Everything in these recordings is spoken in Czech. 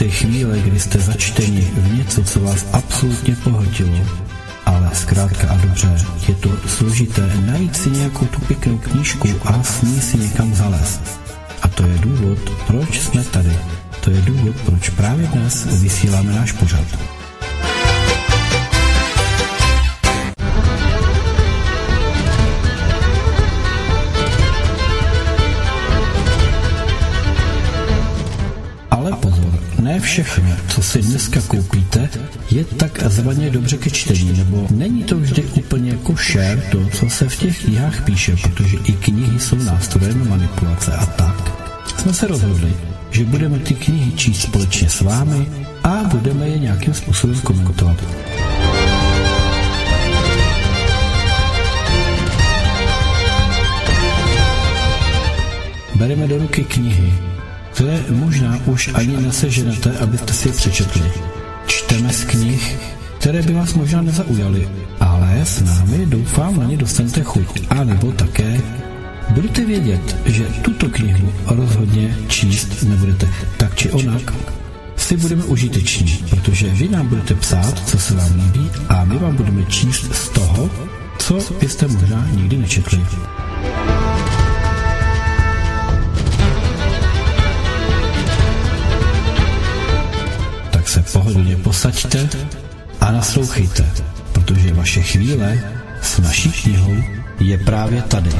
Ty chvíle, kdy jste začteni v něco, co vás absolutně pohltilo, ale zkrátka a dobře, je to složité najít si nějakou tu pěknou knížku a s ní si někam zalézt. A to je důvod, proč jsme tady. To je důvod, proč právě dnes vysíláme náš pořad. Všechno, co si dneska koupíte, je tak zvaně dobře ke čtení, nebo není to vždy úplně košer to, co se v těch knihách píše, protože i knihy jsou nástrojem manipulace a tak. Jsme se rozhodli, že budeme ty knihy číst společně s vámi a budeme je nějakým způsobem komentovat. Bereme do ruky knihy, které možná už ani neseženete, abyste si je přečetli. Čteme z knih, které by vás možná nezaujaly, ale s námi doufám na ně dostanete chuť. A nebo také budete vědět, že tuto knihu rozhodně číst nebudete. Tak či onak, si budeme užiteční, protože vy nám budete psát, co se vám líbí a my vám budeme číst z toho, co byste možná nikdy nečetli. Se pohodlně posaďte a naslouchejte, protože vaše chvíle s naší knihou je právě tady.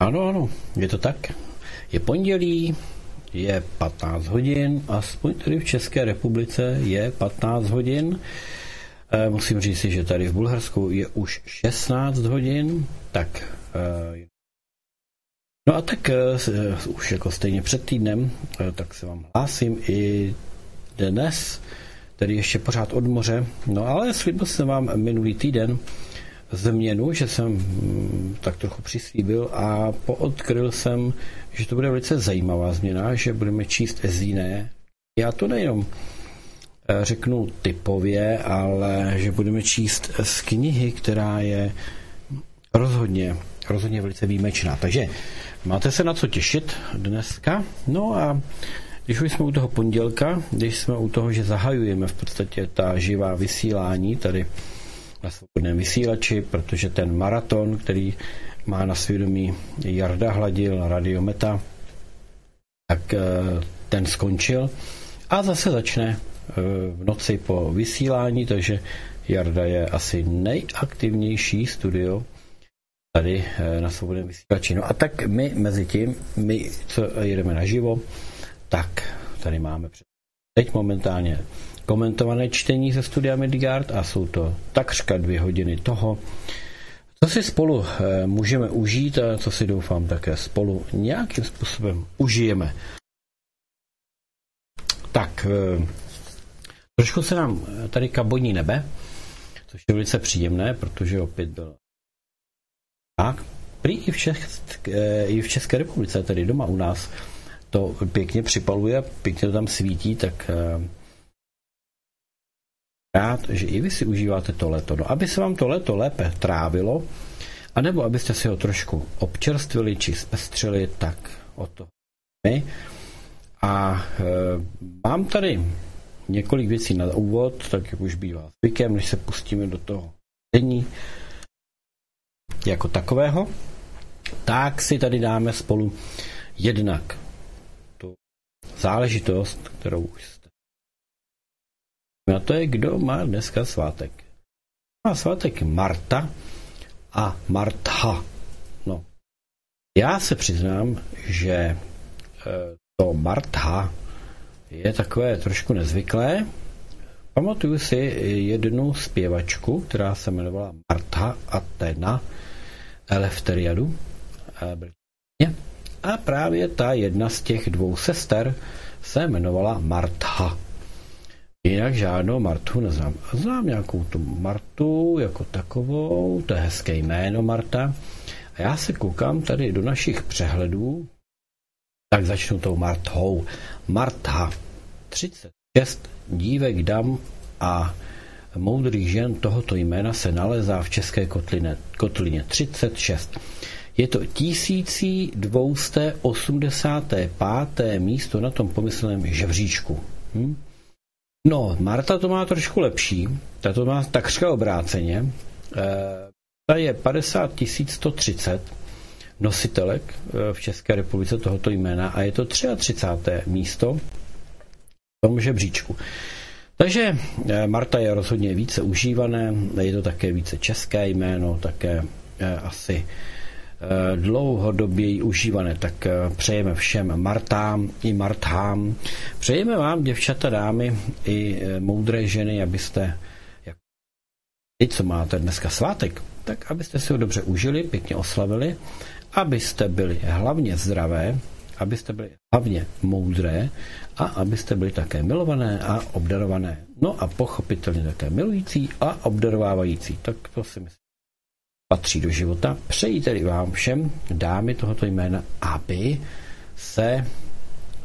Ano, ano, je to tak. Je pondělí, je 15 hodin, aspoň tady v České republice je 15 hodin. E, musím říct si, že tady v Bulharsku je už 16 hodin, tak e, No a tak uh, už jako stejně před týdnem, uh, tak se vám hlásím i dnes, tedy ještě pořád od moře. No ale slíbil jsem vám minulý týden změnu, že jsem um, tak trochu přislíbil a poodkryl jsem, že to bude velice zajímavá změna, že budeme číst jiné. Já to nejenom řeknu typově, ale že budeme číst z knihy, která je rozhodně, rozhodně velice výjimečná. Takže Máte se na co těšit dneska? No a když už jsme u toho pondělka, když jsme u toho, že zahajujeme v podstatě ta živá vysílání tady na svobodném vysílači, protože ten maraton, který má na svědomí Jarda Hladil, Radiometa, tak eh, ten skončil a zase začne eh, v noci po vysílání, takže Jarda je asi nejaktivnější studio tady eh, na svobodném vysílači. No a tak my mezi tím, my, co jedeme naživo, tak tady máme teď momentálně komentované čtení ze studia Midgard a jsou to takřka dvě hodiny toho, co si spolu eh, můžeme užít a co si doufám také spolu nějakým způsobem užijeme. Tak, eh, trošku se nám tady kaboní nebe, což je velice příjemné, protože opět byl tak, prý i v, Česk, eh, i v České republice, tedy doma u nás, to pěkně připaluje, pěkně to tam svítí, tak eh, rád, že i vy si užíváte to leto. No, aby se vám to leto lépe trávilo, anebo abyste si ho trošku občerstvili či zpestřili, tak o to my. A e, mám tady několik věcí na úvod, tak jak už bývá zvykem, než se pustíme do toho denní jako takového, tak si tady dáme spolu jednak tu záležitost, kterou už jste. A to je, kdo má dneska svátek. Má svátek Marta a Martha. No. Já se přiznám, že e, to Martha je takové trošku nezvyklé. Pamatuju si jednu zpěvačku, která se jmenovala Martha Atena, Elefteriadu a právě ta jedna z těch dvou sester se jmenovala Martha. Jinak žádnou Martu neznám. Znám nějakou tu Martu jako takovou, to je hezké jméno Marta. A já se koukám tady do našich přehledů, tak začnu tou Marthou. Martha, 36 dívek dam a moudrých žen tohoto jména se nalezá v České kotlině, kotlině 36. Je to 1285. místo na tom pomyslném žebříčku. Hm? No, Marta to má trošku lepší, ta to má takřka obráceně. E, ta je 50 130 nositelek e, v České republice tohoto jména a je to 33. místo v tom žebříčku. Takže e, Marta je rozhodně více užívané, je to také více české jméno, také asi Eh, dlouhodobě užívané, tak eh, přejeme všem Martám i Marthám. Přejeme vám, děvčata, dámy i eh, moudré ženy, abyste, teď, co máte dneska svátek, tak abyste si ho dobře užili, pěkně oslavili, abyste byli hlavně zdravé, abyste byli hlavně moudré a abyste byli také milované a obdarované. No a pochopitelně také milující a obdarovávající. Tak to si myslím patří do života. Přeji tedy vám všem, dámy tohoto jména, aby se,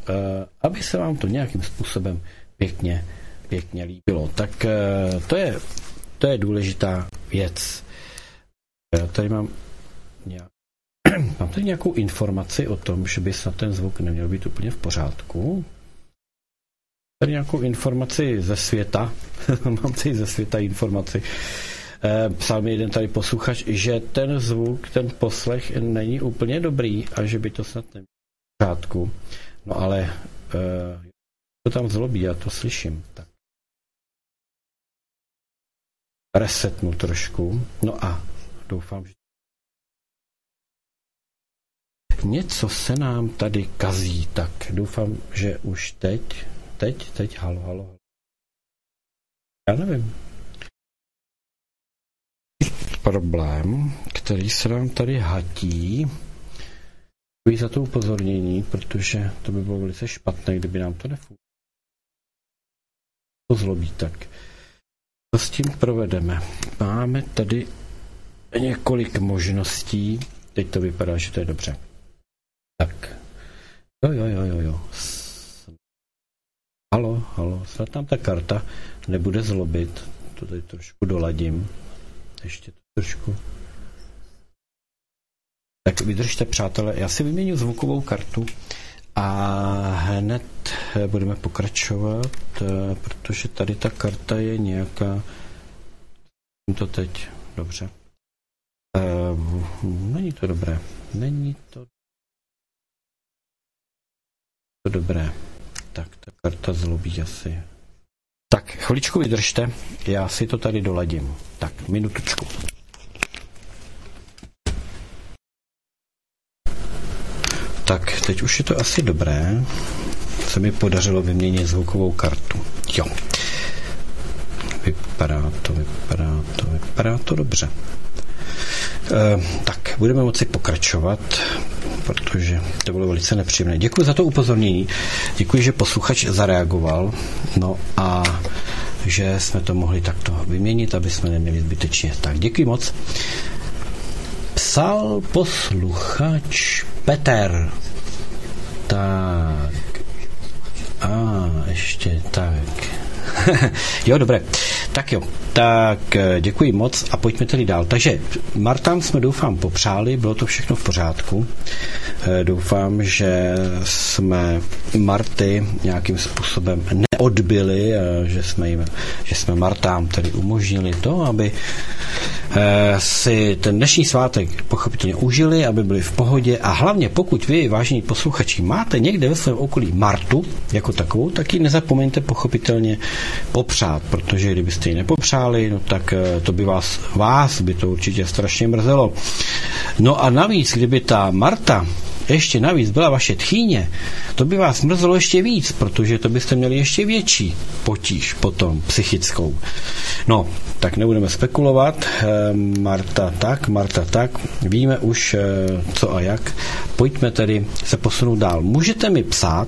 uh, aby se vám to nějakým způsobem pěkně, pěkně líbilo. Tak uh, to je, to je důležitá věc. Já tady mám mám tady nějakou informaci o tom, že by snad ten zvuk neměl být úplně v pořádku. Tady nějakou informaci ze světa. mám tady ze světa informaci. Eh, psal mi jeden tady posluchač, že ten zvuk, ten poslech není úplně dobrý a že by to snad nebylo v pořádku. No ale uh, to tam zlobí, já to slyším. Tak. Resetnu trošku. No a doufám, že něco se nám tady kazí, tak doufám, že už teď, teď, teď, halo, halo. Já nevím problém, který se nám tady hatí. Děkuji za to upozornění, protože to by bylo velice špatné, kdyby nám to nefungovalo. To zlobí tak. Co s tím provedeme? Máme tady několik možností. Teď to vypadá, že to je dobře. Tak. Jo, jo, jo, jo, jo. Halo, halo, snad nám ta karta nebude zlobit. To tady trošku doladím. Ještě to trošku. Tak vydržte, přátelé, já si vyměním zvukovou kartu a hned budeme pokračovat, protože tady ta karta je nějaká... To teď, dobře. Není to dobré. Není to to dobré. Tak, ta karta zlobí asi. Tak, chviličku vydržte, já si to tady doladím. Tak, minutučku. Tak, teď už je to asi dobré. Se mi podařilo vyměnit zvukovou kartu. Jo. Vypadá to, vypadá to, vypadá to dobře. E, tak, budeme moci pokračovat, protože to bylo velice nepříjemné. Děkuji za to upozornění. Děkuji, že posluchač zareagoval. No a že jsme to mohli takto vyměnit, aby jsme neměli zbytečně. Tak děkuji moc. Psal posluchač Peter. Tak. A, ještě tak. jo, dobré. Tak jo, tak eh, děkuji moc a pojďme tedy dál. Takže Martám jsme doufám popřáli, bylo to všechno v pořádku. Eh, doufám, že jsme Marty nějakým způsobem neodbili, že jsme, jim, že jsme Martám tedy umožnili to, aby Eh, si ten dnešní svátek pochopitelně užili, aby byli v pohodě a hlavně pokud vy, vážení posluchači, máte někde ve svém okolí Martu jako takovou, tak ji nezapomeňte pochopitelně popřát, protože kdybyste ji nepopřáli, no tak eh, to by vás, vás by to určitě strašně mrzelo. No a navíc, kdyby ta Marta ještě navíc byla vaše tchýně, to by vás mrzelo ještě víc, protože to byste měli ještě větší potíž potom psychickou. No, tak nebudeme spekulovat. Ehm, Marta tak, Marta tak. Víme už, eh, co a jak. Pojďme tedy se posunout dál. Můžete mi psát,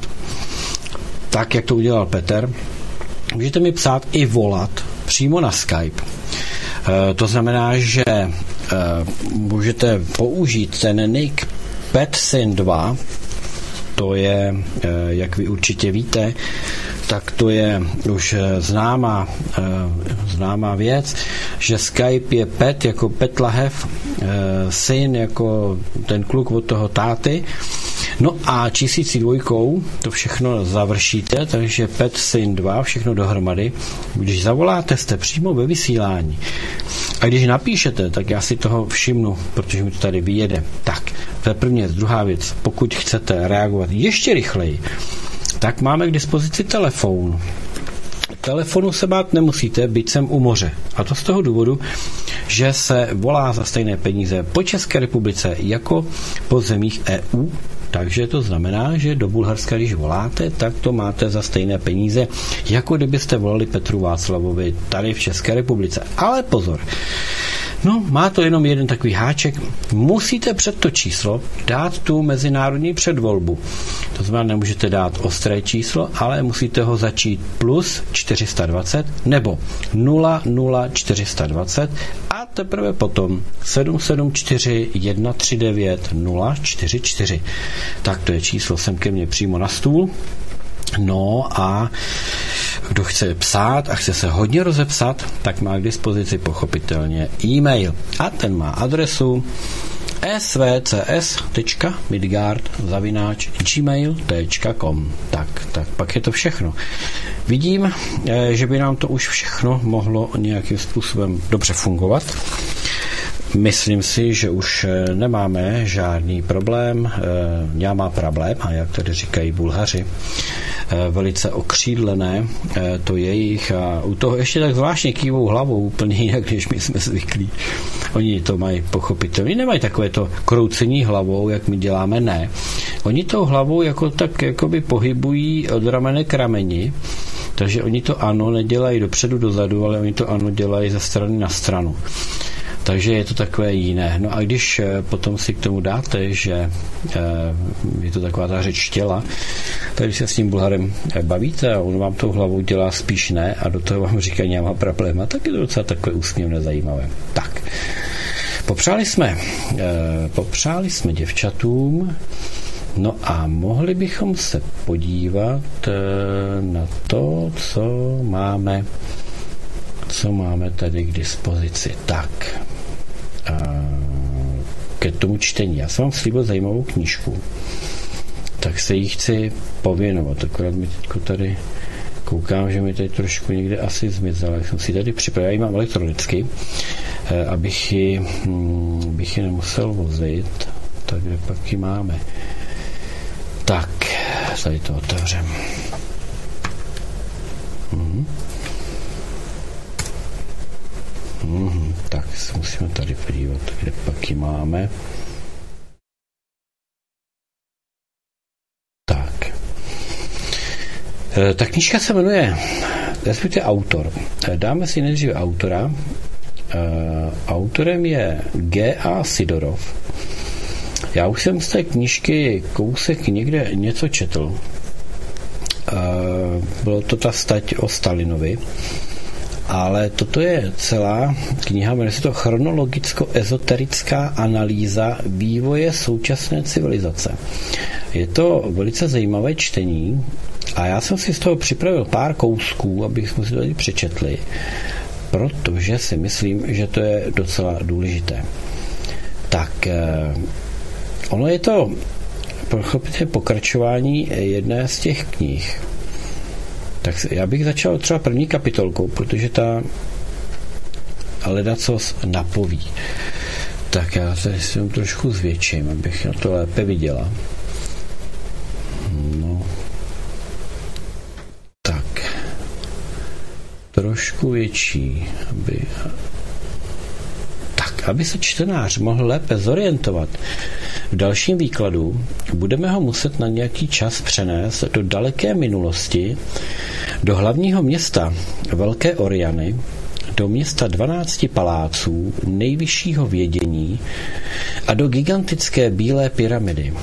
tak, jak to udělal Petr, můžete mi psát i volat přímo na Skype. Eh, to znamená, že eh, můžete použít ten nick PetSyn 2, to je, jak vy určitě víte, tak to je už známá, známá věc, že Skype je Pet jako Petlahev, syn jako ten kluk od toho táty. No a čísící dvojkou to všechno završíte, takže Pet Syn 2, všechno dohromady. Když zavoláte, jste přímo ve vysílání. A když napíšete, tak já si toho všimnu, protože mi to tady vyjede. Tak, to je první věc. Druhá věc, pokud chcete reagovat ještě rychleji, tak máme k dispozici telefon. Telefonu se bát nemusíte, byť jsem u moře. A to z toho důvodu, že se volá za stejné peníze po České republice jako po zemích EU takže to znamená, že do Bulharska, když voláte, tak to máte za stejné peníze, jako kdybyste volali Petru Václavovi tady v České republice. Ale pozor, No, má to jenom jeden takový háček. Musíte před to číslo dát tu mezinárodní předvolbu. To znamená, nemůžete dát ostré číslo, ale musíte ho začít plus 420 nebo 00420 a teprve potom 774 139 044. Tak to je číslo sem ke mně přímo na stůl. No a kdo chce psát a chce se hodně rozepsat, tak má k dispozici pochopitelně e-mail. A ten má adresu svcs.midgard.gmail.com tak, tak pak je to všechno. Vidím, eh, že by nám to už všechno mohlo nějakým způsobem dobře fungovat. Myslím si, že už eh, nemáme žádný problém, eh, má problém, a jak tady říkají Bulhaři, Eh, velice okřídlené, to jejich a u toho ještě tak zvláštně kývou hlavou úplně jinak, než my jsme zvyklí. Oni to mají pochopitelně. Oni nemají takové to kroucení hlavou, jak my děláme, ne. Oni tou hlavou jako tak jakoby pohybují od ramene k rameni, takže oni to ano nedělají dopředu, dozadu, ale oni to ano dělají ze strany na stranu. Takže je to takové jiné. No a když eh, potom si k tomu dáte, že eh, je to taková ta řeč těla, tak když se s tím Bulharem eh, bavíte a on vám tou hlavou dělá spíš ne a do toho vám říká, má problém, tak je to docela takové úsměvné zajímavé. Tak. Popřáli jsme, popřáli jsme děvčatům, no a mohli bychom se podívat na to, co máme co máme tady k dispozici. Tak, ke tomu čtení. Já jsem vám slíbil zajímavou knížku, tak se jí chci pověnovat. Akorát mi teď tady koukám, že mi tady trošku někde asi zmizela. jsem si tady připravil, já ji mám elektronicky, eh, abych ji, hm, bych ji nemusel vozit. Tak kde pak ji máme? Tak, tady to otevřem. Mhm. Mm, tak se musíme tady podívat, kde pak ji máme. Tak. E, ta knížka se jmenuje, respektive autor. E, dáme si nejdříve autora. E, autorem je G.A. Sidorov. Já už jsem z té knížky kousek někde něco četl. Bylo to ta stať o Stalinovi ale toto je celá kniha, jmenuje se to chronologicko-ezoterická analýza vývoje současné civilizace. Je to velice zajímavé čtení a já jsem si z toho připravil pár kousků, abych si to tady přečetli, protože si myslím, že to je docela důležité. Tak, eh, ono je to pochopitelně pokračování jedné z těch knih. Tak já bych začal třeba první kapitolkou, protože ta co napoví. Tak já se si trošku zvětším, abych na to lépe viděla. No. Tak. Trošku větší, aby tak, aby se čtenář mohl lépe zorientovat v dalším výkladu, budeme ho muset na nějaký čas přenést do daleké minulosti, do hlavního města Velké Oriany, do města 12 paláců nejvyššího vědění a do gigantické bílé pyramidy,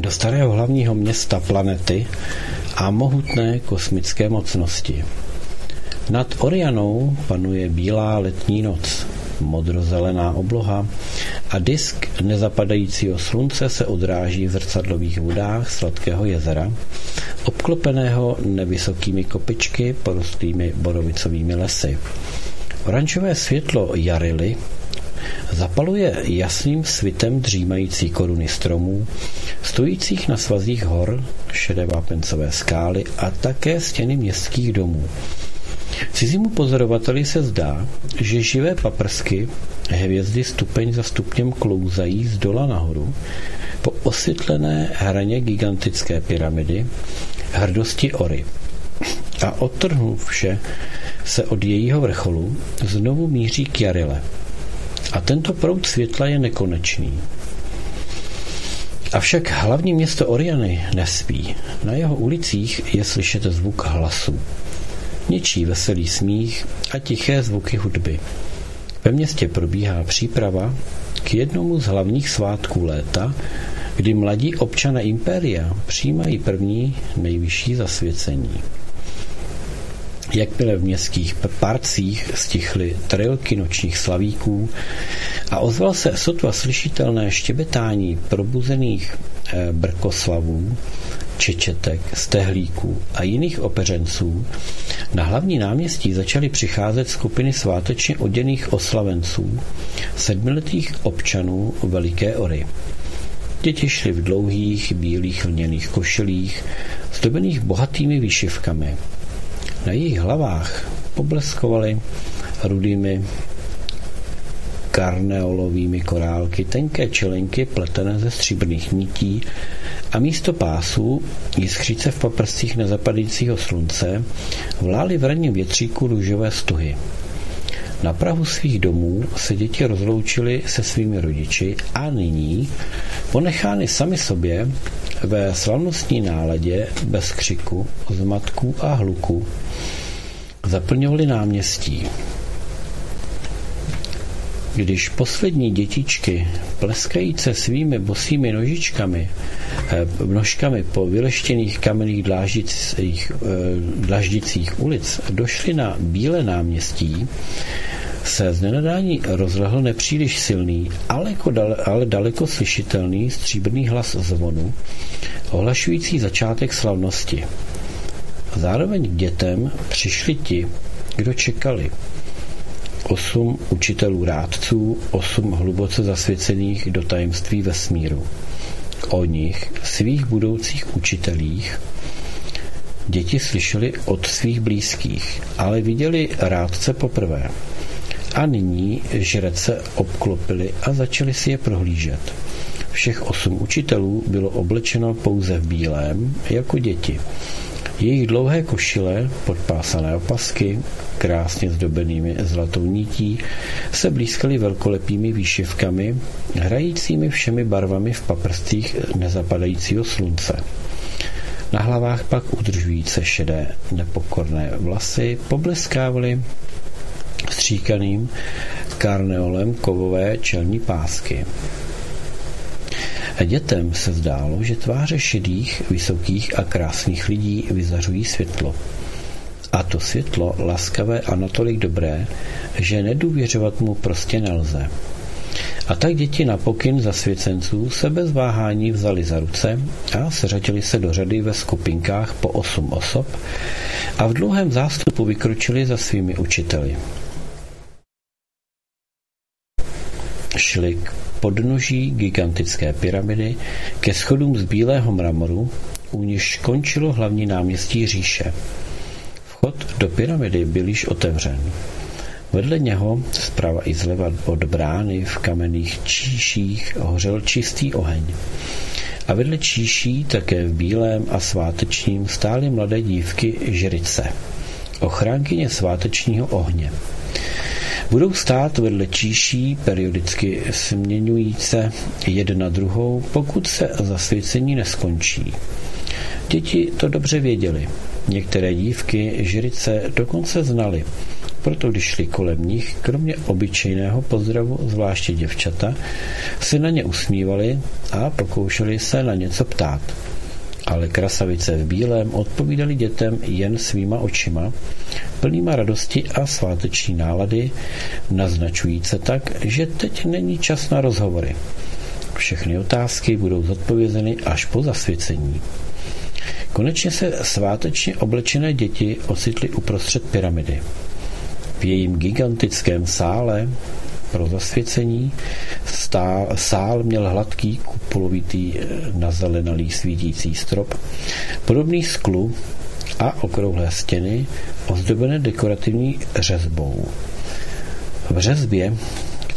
do starého hlavního města planety a mohutné kosmické mocnosti. Nad Orianou panuje bílá letní noc, modrozelená obloha a disk nezapadajícího slunce se odráží v zrcadlových vodách sladkého jezera, obklopeného nevysokými kopečky porostlými borovicovými lesy. Oranžové světlo Jarily zapaluje jasným svitem dřímající koruny stromů, stojících na svazích hor, šedé vápencové skály a také stěny městských domů. Cizímu pozorovateli se zdá, že živé paprsky hvězdy stupeň za stupněm klouzají z dola nahoru po osvětlené hraně gigantické pyramidy hrdosti Ory. A vše se od jejího vrcholu, znovu míří k Jarile. A tento proud světla je nekonečný. Avšak hlavní město Oriany nespí. Na jeho ulicích je slyšet zvuk hlasu. Něčí veselý smích a tiché zvuky hudby. Ve městě probíhá příprava k jednomu z hlavních svátků léta, kdy mladí občané impéria přijímají první nejvyšší zasvěcení. Jakmile v městských parcích stichly trilky nočních slavíků a ozval se sotva slyšitelné štěbetání probuzených brkoslavů, čečetek, stehlíků a jiných opeřenců, na hlavní náměstí začaly přicházet skupiny svátečně oděných oslavenců, sedmiletých občanů Veliké Ory. Děti šly v dlouhých, bílých lněných košilích, zdobených bohatými výšivkami. Na jejich hlavách pobleskovaly rudými karneolovými korálky, tenké čelenky pletené ze stříbrných nití a místo pásů jiskříce v paprstích nezapadajícího slunce vlály v ranním větříku růžové stuhy. Na Prahu svých domů se děti rozloučily se svými rodiči a nyní, ponechány sami sobě, ve slavnostní náladě, bez křiku, zmatků a hluku, zaplňovali náměstí. Když poslední dětičky, pleskajíce svými bosými nožičkami, eh, nožkami po vyleštěných kamenných dláždicích, eh, dlaždicích ulic, došly na Bílé náměstí, se z nenadání rozlehl nepříliš silný, ale, dale, ale daleko slyšitelný stříbrný hlas zvonu, ohlašující začátek slavnosti. Zároveň k dětem přišli ti, kdo čekali. Osm učitelů rádců, osm hluboce zasvěcených do tajemství vesmíru. O nich, svých budoucích učitelích, děti slyšeli od svých blízkých, ale viděli rádce poprvé. A nyní žrece obklopili a začali si je prohlížet. Všech osm učitelů bylo oblečeno pouze v bílém, jako děti. Jejich dlouhé košile, podpásané opasky, krásně zdobenými zlatou nití, se blízkaly velkolepými výšivkami, hrajícími všemi barvami v paprstích nezapadajícího slunce. Na hlavách pak udržujíce šedé nepokorné vlasy pobleskávaly stříkaným karneolem kovové čelní pásky. Dětem se zdálo, že tváře šedých, vysokých a krásných lidí vyzařují světlo. A to světlo laskavé a natolik dobré, že nedůvěřovat mu prostě nelze. A tak děti na pokyn zasvěcenců se bez váhání vzali za ruce a seřadili se do řady ve skupinkách po osm osob a v dlouhém zástupu vykročili za svými učiteli. Šli k podnoží gigantické pyramidy ke schodům z bílého mramoru, u níž končilo hlavní náměstí říše. Vchod do pyramidy byl již otevřen. Vedle něho, zprava i zleva od brány v kamenných číších, hořel čistý oheň. A vedle číší, také v bílém a svátečním, stály mladé dívky žrice, ochránkyně svátečního ohně. Budou stát vedle číší, periodicky směňujíce jedna druhou, pokud se zasvěcení neskončí. Děti to dobře věděli. Některé dívky žrice dokonce znali. Proto když šli kolem nich, kromě obyčejného pozdravu, zvláště děvčata, se na ně usmívali a pokoušeli se na něco ptát ale krasavice v bílém odpovídali dětem jen svýma očima, plnýma radosti a sváteční nálady, naznačujíce tak, že teď není čas na rozhovory. Všechny otázky budou zodpovězeny až po zasvěcení. Konečně se svátečně oblečené děti ocitly uprostřed pyramidy. V jejím gigantickém sále pro zasvěcení stál, sál měl hladký kupolovitý eh, nazelenalý svítící strop, podobný sklu a okrouhlé stěny ozdobené dekorativní řezbou. V řezbě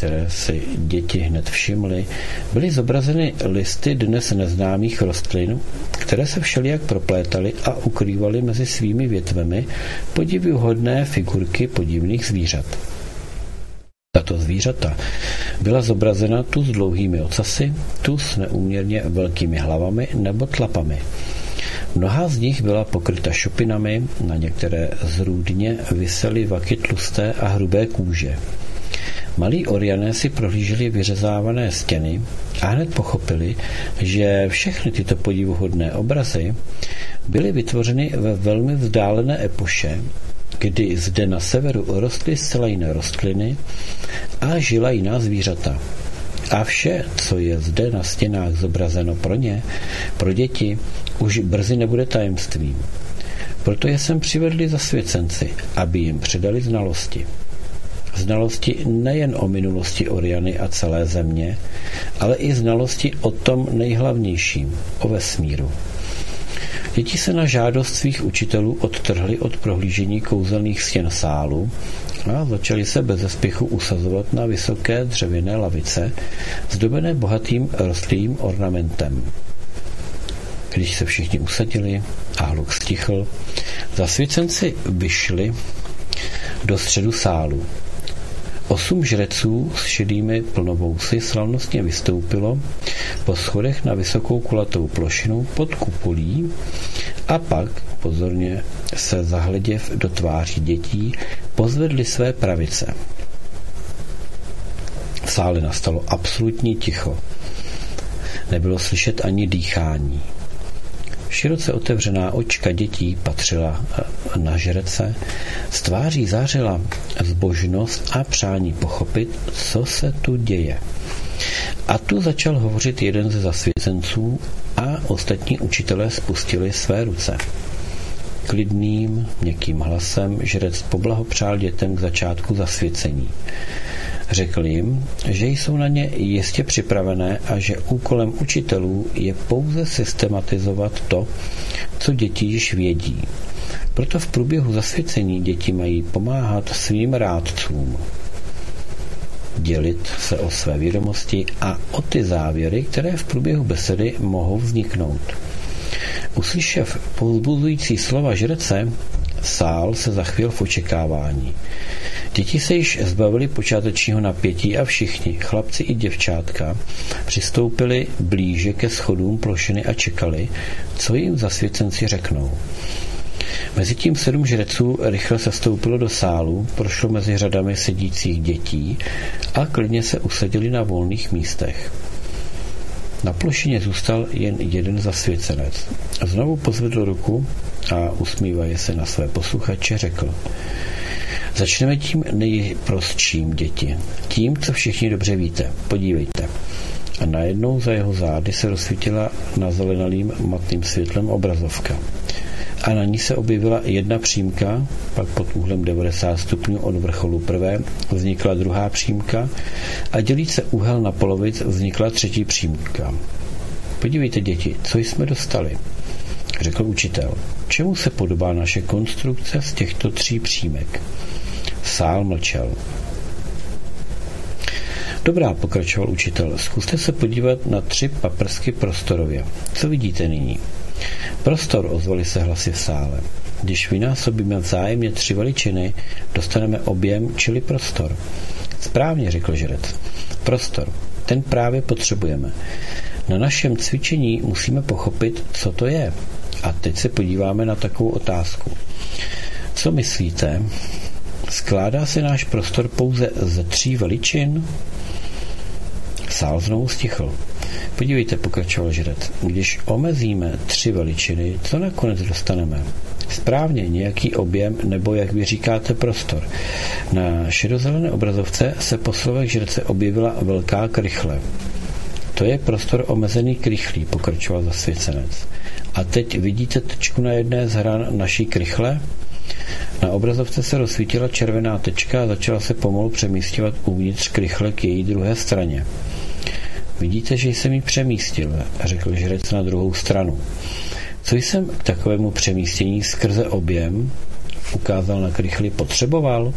které si děti hned všimly, byly zobrazeny listy dnes neznámých rostlin, které se všelijak proplétaly a ukrývaly mezi svými větvemi podivuhodné figurky podivných zvířat. Tato zvířata byla zobrazena tu s dlouhými ocasy, tu s neúměrně velkými hlavami nebo tlapami. Mnoha z nich byla pokryta šupinami, na některé zrůdně visely vaky tlusté a hrubé kůže. Malí Oriané si prohlíželi vyřezávané stěny a hned pochopili, že všechny tyto podivuhodné obrazy byly vytvořeny ve velmi vzdálené epoše, kdy zde na severu rostly zcela jiné rostliny a žila jiná zvířata. A vše, co je zde na stěnách zobrazeno pro ně, pro děti, už brzy nebude tajemstvím. Proto je sem přivedli zasvěcenci, aby jim předali znalosti znalosti nejen o minulosti Oriany a celé země, ale i znalosti o tom nejhlavnějším, o vesmíru. Děti se na žádost svých učitelů odtrhly od prohlížení kouzelných stěn sálu a začali se bez zespěchu usazovat na vysoké dřevěné lavice, zdobené bohatým rostlým ornamentem. Když se všichni usadili a hluk stichl, zasvěcenci vyšli do středu sálu. Osm žreců s šedými plnovousy slavnostně vystoupilo po schodech na vysokou kulatou plošinu pod kupolí a pak, pozorně se zahleděv do tváří dětí, pozvedli své pravice. V sále nastalo absolutní ticho. Nebylo slyšet ani dýchání. Široce otevřená očka dětí patřila eh, na žrece, z tváří zářila zbožnost a přání pochopit, co se tu děje. A tu začal hovořit jeden ze zasvěcenců a ostatní učitelé spustili své ruce. Klidným, měkkým hlasem žrec poblahopřál dětem k začátku zasvěcení. Řekl jim, že jsou na ně jistě připravené a že úkolem učitelů je pouze systematizovat to, co děti již vědí. Proto v průběhu zasvěcení děti mají pomáhat svým rádcům, dělit se o své vědomosti a o ty závěry, které v průběhu besedy mohou vzniknout. Uslyšev povzbuzující slova žrece, sál se zachvěl v očekávání. Děti se již zbavili počátečního napětí a všichni, chlapci i děvčátka, přistoupili blíže ke schodům plošiny a čekali, co jim zasvěcenci řeknou. Mezitím sedm žreců rychle se stoupilo do sálu, prošlo mezi řadami sedících dětí a klidně se usadili na volných místech. Na plošině zůstal jen jeden zasvěcenec. Znovu pozvedl ruku a usmívaje se na své posluchače řekl Začneme tím nejprostším děti. Tím, co všichni dobře víte. Podívejte. A najednou za jeho zády se rozsvítila na zelenalým matným světlem obrazovka. A na ní se objevila jedna přímka, pak pod úhlem 90 stupňů od vrcholu prvé vznikla druhá přímka a dělíc se úhel na polovic vznikla třetí přímka. Podívejte, děti, co jsme dostali, řekl učitel. Čemu se podobá naše konstrukce z těchto tří přímek? Sál mlčel. Dobrá, pokračoval učitel, zkuste se podívat na tři paprsky prostorově. Co vidíte nyní? Prostor, ozvali se hlasy v sále. Když vynásobíme vzájemně tři veličiny, dostaneme objem, čili prostor. Správně, řekl žrec. Prostor. Ten právě potřebujeme. Na našem cvičení musíme pochopit, co to je. A teď se podíváme na takovou otázku. Co myslíte, Skládá se náš prostor pouze ze tří veličin? Sál znovu stichl. Podívejte, pokračoval žrec, když omezíme tři veličiny, co nakonec dostaneme? Správně, nějaký objem, nebo jak vy říkáte, prostor. Na šedozelené obrazovce se po slovech žrece objevila velká krychle. To je prostor omezený krychlý, pokračoval zasvěcenec. A teď vidíte tečku na jedné z hran naší krychle? Na obrazovce se rozsvítila červená tečka a začala se pomalu přemístěvat uvnitř krychle k její druhé straně. Vidíte, že jsem ji přemístil, řekl žrec na druhou stranu. Co jsem k takovému přemístění skrze objem, ukázal na krychli, potřeboval?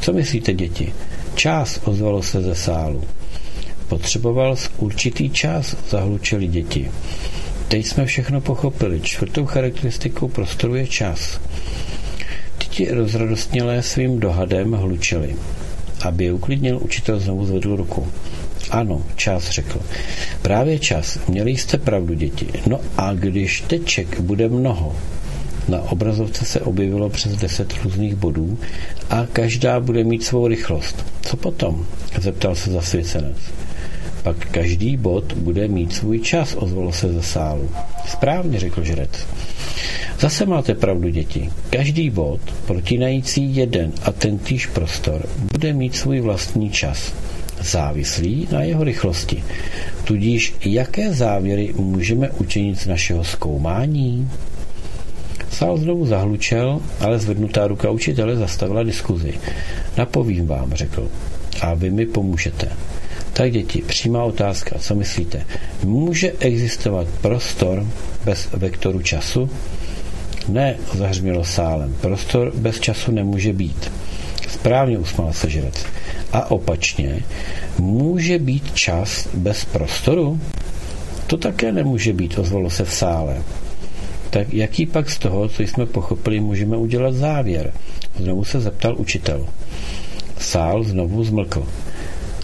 Co myslíte, děti? Čas, ozvalo se ze sálu. Potřeboval určitý čas, zahlučili děti. Teď jsme všechno pochopili. Čtvrtou charakteristikou prostoru je čas. Děti rozradostnělé svým dohadem hlučili. Aby je uklidnil, učitel znovu zvedl ruku. Ano, čas řekl. Právě čas. Měli jste pravdu, děti. No a když teček bude mnoho, na obrazovce se objevilo přes deset různých bodů a každá bude mít svou rychlost. Co potom? Zeptal se zasvěcenec. Pak každý bod bude mít svůj čas, ozvalo se ze sálu. Správně, řekl žrec. Zase máte pravdu, děti. Každý bod, protinající jeden a tentýž prostor, bude mít svůj vlastní čas, závislý na jeho rychlosti. Tudíž jaké závěry můžeme učinit z našeho zkoumání? Sál znovu zahlučel, ale zvednutá ruka učitele zastavila diskuzi. Napovím vám, řekl. A vy mi pomůžete. Tak děti, přímá otázka, co myslíte? Může existovat prostor bez vektoru času? Ne, zahřmělo sálem. Prostor bez času nemůže být. Správně usmál se žrec. A opačně, může být čas bez prostoru? To také nemůže být, ozvalo se v sále. Tak jaký pak z toho, co jsme pochopili, můžeme udělat závěr? Znovu se zeptal učitel. Sál znovu zmlkl.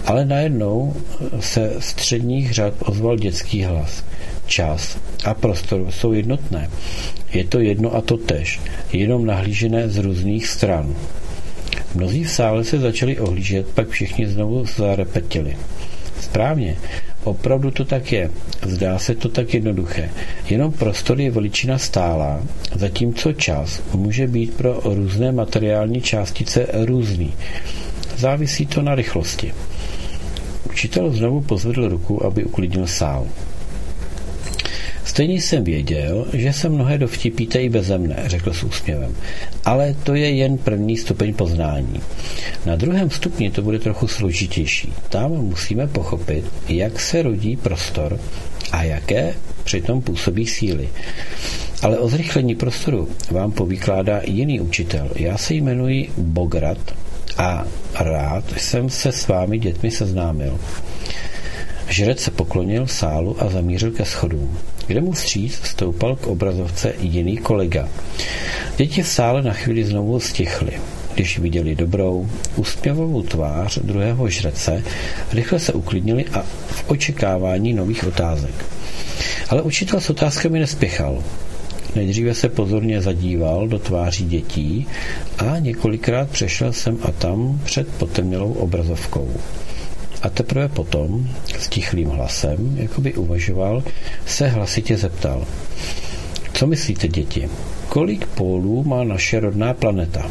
Ale najednou se středních řad ozval dětský hlas. Čas a prostor jsou jednotné. Je to jedno a to tež, jenom nahlížené z různých stran. Mnozí v sále se začali ohlížet, pak všichni znovu zarepetili. Správně, opravdu to tak je. Zdá se to tak jednoduché. Jenom prostor je veličina stálá, zatímco čas může být pro různé materiální částice různý. Závisí to na rychlosti. Učitel znovu pozvedl ruku, aby uklidnil sál. Stejně jsem věděl, že se mnohé dovtipíte i beze mne, řekl s úsměvem. Ale to je jen první stupeň poznání. Na druhém stupni to bude trochu složitější. Tam musíme pochopit, jak se rodí prostor a jaké přitom působí síly. Ale o zrychlení prostoru vám povykládá jiný učitel. Já se jmenuji Bograt a rád jsem se s vámi dětmi seznámil. Žrec se poklonil sálu a zamířil ke schodům, kde mu vstříc stoupal k obrazovce jiný kolega. Děti v sále na chvíli znovu stichly. Když viděli dobrou, úsměvovou tvář druhého žrece, rychle se uklidnili a v očekávání nových otázek. Ale učitel s otázkami nespěchal. Nejdříve se pozorně zadíval do tváří dětí a několikrát přešel sem a tam před potemnělou obrazovkou. A teprve potom, s tichlým hlasem, jako by uvažoval, se hlasitě zeptal. Co myslíte, děti? Kolik pólů má naše rodná planeta?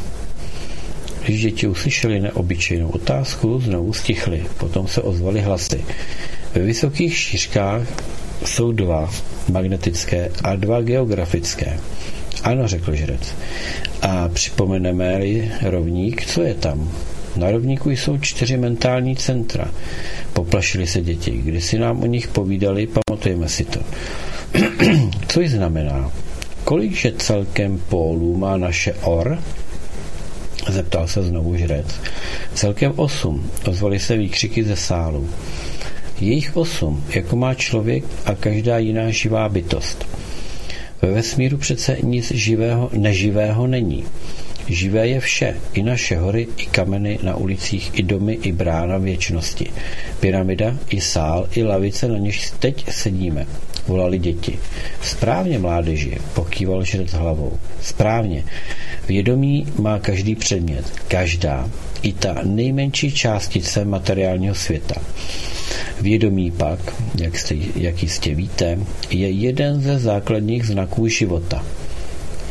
Když děti uslyšeli neobyčejnou otázku, znovu stichly. Potom se ozvaly hlasy. Ve vysokých šířkách jsou dva magnetické a dva geografické. Ano, řekl žrec. A připomeneme-li rovník, co je tam? Na rovníku jsou čtyři mentální centra. Poplašili se děti. Když si nám o nich povídali, pamatujeme si to. co jí znamená? Kolikže celkem pólů má naše OR? Zeptal se znovu žrec. Celkem osm. Ozvali se výkřiky ze sálu. Jejich osm, jako má člověk a každá jiná živá bytost. Ve vesmíru přece nic živého, neživého není. Živé je vše, i naše hory, i kameny na ulicích, i domy, i brána věčnosti. Pyramida, i sál, i lavice, na něž teď sedíme. Volali děti. Správně, mládeži, pokýval žrec hlavou. Správně. Vědomí má každý předmět, každá, i ta nejmenší částice materiálního světa. Vědomí pak, jak, jste, jak jistě víte, je jeden ze základních znaků života.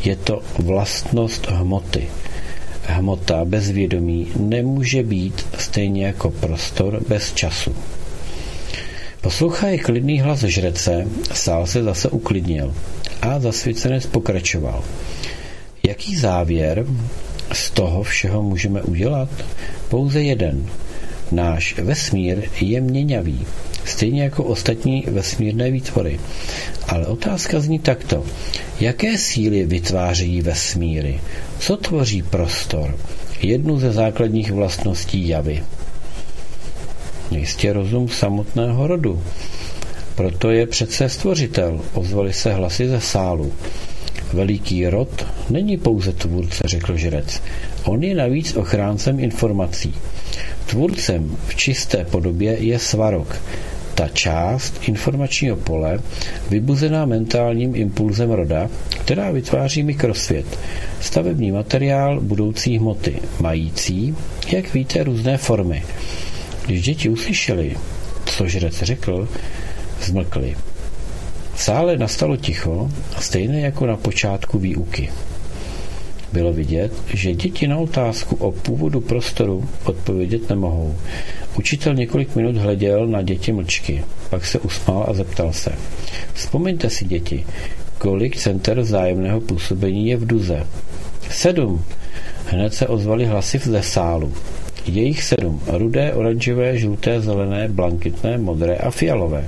Je to vlastnost hmoty. Hmota bez vědomí nemůže být stejně jako prostor bez času. Poslouchaje klidný hlas žrece, sál se zase uklidnil a zasvěcenec pokračoval. Jaký závěr z toho všeho můžeme udělat? Pouze jeden. Náš vesmír je měňavý, stejně jako ostatní vesmírné výtvory. Ale otázka zní takto. Jaké síly vytváří vesmíry? Co tvoří prostor? Jednu ze základních vlastností javy. Jistě rozum samotného rodu. Proto je přece stvořitel, ozvali se hlasy ze sálu. Veliký rod není pouze tvůrce, řekl žrec. On je navíc ochráncem informací. Tvůrcem v čisté podobě je svarok, ta část informačního pole, vybuzená mentálním impulzem roda, která vytváří mikrosvět, stavební materiál budoucí hmoty, mající, jak víte, různé formy. Když děti uslyšeli, co žrec řekl, zmlkli. V sále nastalo ticho, stejné jako na počátku výuky. Bylo vidět, že děti na otázku o původu prostoru odpovědět nemohou. Učitel několik minut hleděl na děti mlčky, pak se usmál a zeptal se. Vzpomeňte si, děti, kolik center vzájemného působení je v Duze? Sedm. Hned se ozvaly hlasy ze sálu. Je jich sedm. Rudé, oranžové, žluté, zelené, blankitné, modré a fialové.